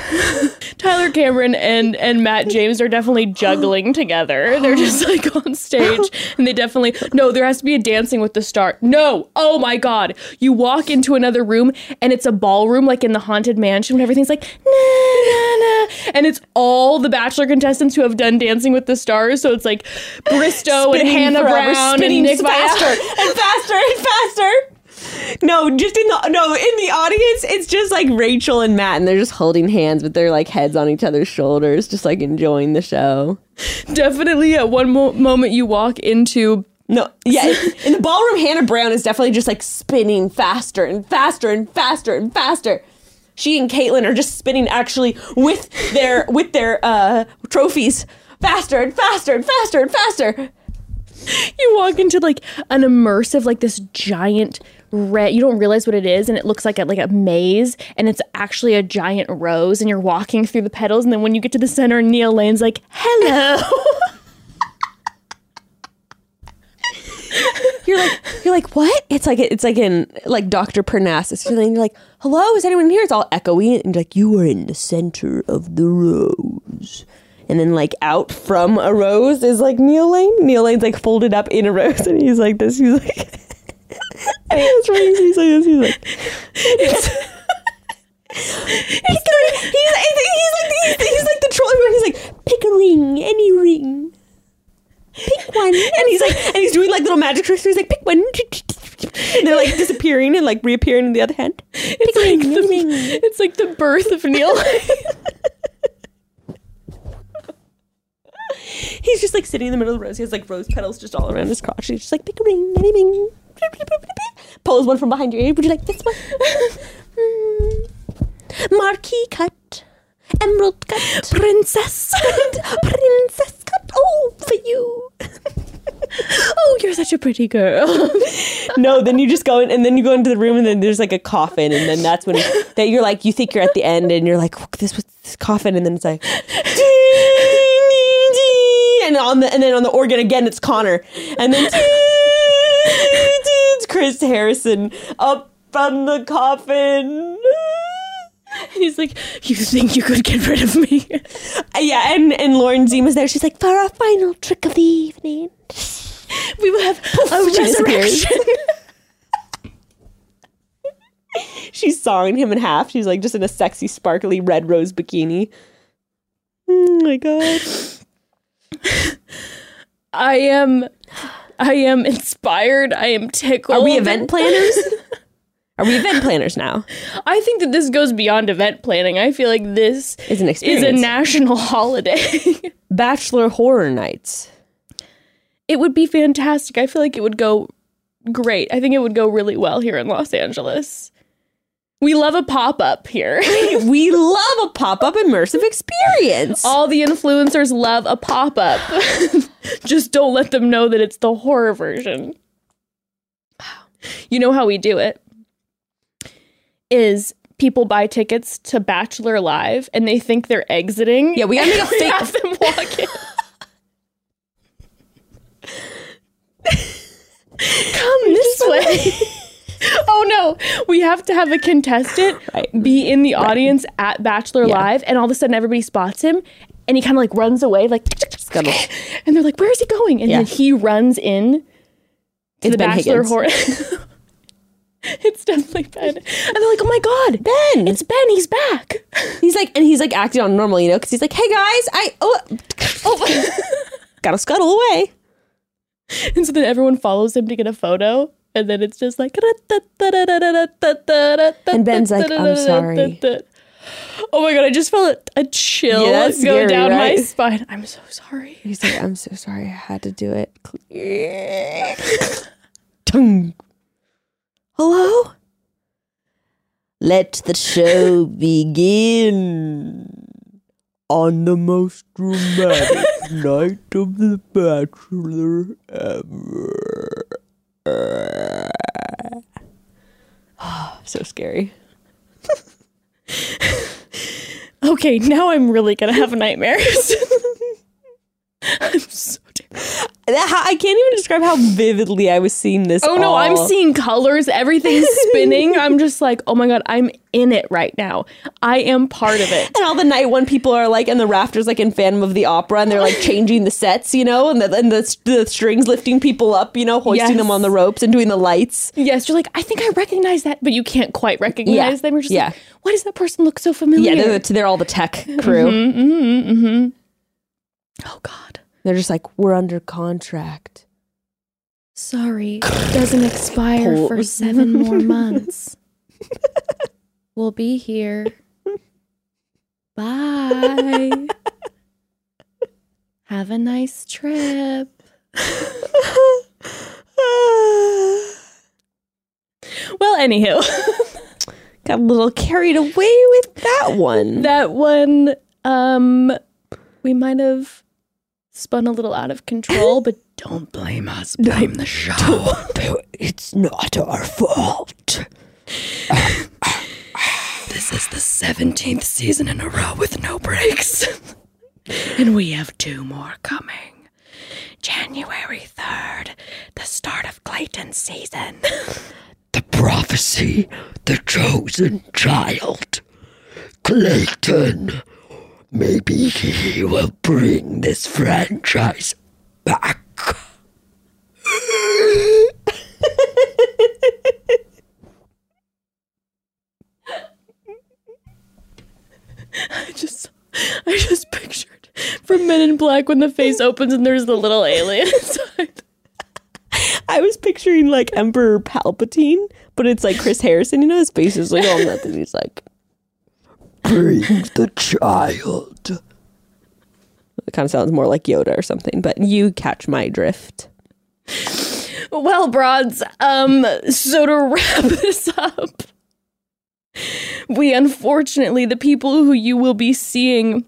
Tyler Cameron and and Matt James are definitely juggling together. They're just like on stage and they definitely No, there has to be a dancing with the star. No. Oh my god. You walk into another room and it's a ballroom like in the haunted mansion when everything's like na na na and it's all the bachelor contestants who have done dancing with the stars. So it's like Bristowe and Hannah Brown spinning and Nick faster and faster and faster. No, just in the no in the audience, it's just like Rachel and Matt, and they're just holding hands with their like heads on each other's shoulders, just like enjoying the show. Definitely at one mo- moment you walk into No, yeah, in the ballroom, Hannah Brown is definitely just like spinning faster and faster and faster and faster. She and Kaitlyn are just spinning actually with their with their uh trophies faster and faster and faster and faster. you walk into like an immersive like this giant red you don't realize what it is and it looks like a like a maze and it's actually a giant rose and you're walking through the petals and then when you get to the center Neil Lane's like hello You're like you're like what? It's like it's like in like Doctor Parnassus. Like, you're like, hello, is anyone here? It's all echoey, and like, you are in the center of the rose. And then like out from a rose is like Neil Lane. Neil Lane's like folded up in a rose, and he's like this. He's like, and he's right. He's like this. He's like. He's, he's, he's, he's like he's, he's like the troll. He's like pick a ring, any ring pick one. And he's like, and he's doing like little magic tricks. He's like, pick one. And they're like disappearing and like reappearing in the other hand. It's like, the, ring. it's like the birth of Neil. He's just like sitting in the middle of the rose. He has like rose petals just all around his crotch. He's just like pick a ring, any bing. Pulls one from behind your ear. Would you like this one? Mm. Marquee cut. Emerald cut. Princess. Princess cut. Oh, for you. oh, you're such a pretty girl. no, then you just go in and then you go into the room and then there's like a coffin and then that's when that you're like you think you're at the end and you're like this was this coffin and then it's like and on the and then on the organ again it's Connor and then Chris Harrison up from the coffin. He's like, you think you could get rid of me? Uh, yeah, and and Lauren Zima's there. She's like, for our final trick of the evening, we will have a she resurrection. she's sawing him in half. She's like just in a sexy, sparkly red rose bikini. Oh my god. I am, I am inspired. I am tickled. Are we event planners? Are we event planners now? I think that this goes beyond event planning. I feel like this Is an experience. is a national holiday. Bachelor horror nights. it would be fantastic. I feel like it would go great. I think it would go really well here in Los Angeles. We love a pop up here. we love a pop-up immersive experience. All the influencers love a pop up. Just don't let them know that it's the horror version. You know how we do it is people buy tickets to Bachelor Live and they think they're exiting. Yeah, we gotta make a fake- have them walk in. Come this way. oh no, we have to have a contestant Right. be in the audience at Bachelor Yeah. Live, and all of a sudden everybody spots him, and he kind of like runs away, like Scuttle. and they're like, "Where is he going?" And Yeah. then he runs in to It's the Ben Bachelor Higgins. horror. it's definitely Ben, and they're like, "Oh my god, Ben. It's Ben. He's back." He's like, and he's like acting on normal, you know, because he's like, "Hey guys, I oh, oh, gotta scuttle away." And so then everyone follows him to get a photo. And then it's just like And Ben's like, "I'm sorry." Oh my god, I just felt a chill Yeah, go down my spine. I'm so sorry. He's like, "I'm so sorry, I had to do it." Hello. Let the show begin. On the most dramatic night of the Bachelor ever. Ah, so scary. Okay, now I'm really gonna have nightmares. I'm so I can't even describe how vividly I was seeing this. Oh no, I'm seeing colors, everything's spinning. I'm just like, oh my god, I'm in it right now. I am part of it. And all the night one people are like in the rafters, like in Phantom of the Opera, and they're like changing the sets, you know, and the and the, the strings lifting people up, you know, hoisting Yes. them on the ropes and doing the lights. Yes, you're like, I think I recognize that, but you can't quite recognize Yeah. them. You're just Yeah. like, why does that person look so familiar? Yeah, they're, they're all the tech crew. Mm-hmm, mm-hmm. Oh God. They're just like, we're under contract. Sorry, it doesn't expire for seven more months. we'll be here. Bye. Have a nice trip. Well, anywho, Got a little carried away with that one. that one, um, we might have spun a little out of control, but don't blame us. Blame the show. it's not our fault. This is the 17th season in a row with no breaks. and we have two more coming. January 3rd, the start of Clayton's season. the prophecy, the chosen child. Clayton. Maybe he will bring this franchise back. I just I just pictured from Men in Black when the face opens and there's the little alien inside. I was picturing like Emperor Palpatine, but it's like Chris Harrison. You know, his face is like all nothing. He's like, Bring the child. it kind of sounds more like Yoda or something. But you catch my drift. Well, broads, um, so to wrap this up, we unfortunately, the people who you will be seeing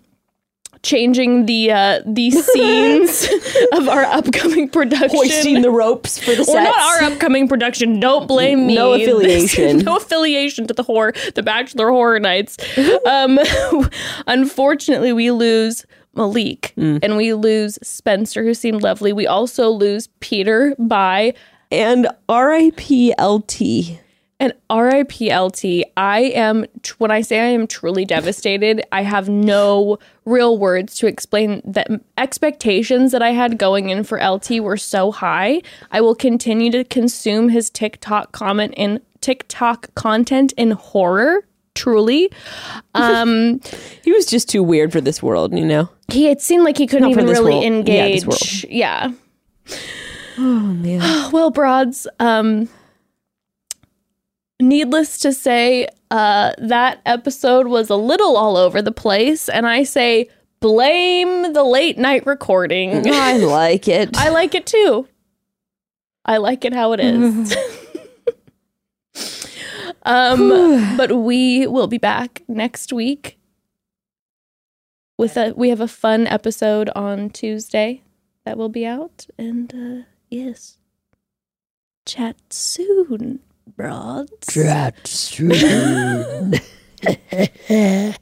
changing the uh the scenes of our upcoming production Hoisting the ropes for the sets. or not our upcoming production. Don't blame me. No affiliation. no affiliation to the horror, the Bachelor Horror Nights. Um, unfortunately, we lose Malik Mm. and we lose Spencer, who seemed lovely. We also lose Peter by and R.I.P. L.T. and RIPLT. I am when I say I am truly devastated. I have no real words to explain that expectations that I had going in for LT were so high. I will continue to consume his TikTok comment in TikTok content in horror. Truly, um, He was just too weird for this world, you know. he it seemed like he couldn't Not even really world. Engage. Yeah. Oh man. Well, broads, um needless to say, uh that episode was a little all over the place and I say blame the late night recording. I like it. I like it too. I like it how it is. um but we will be back next week with a we have a fun episode on Tuesday that will be out and uh yes. Chat soon, broads. Drat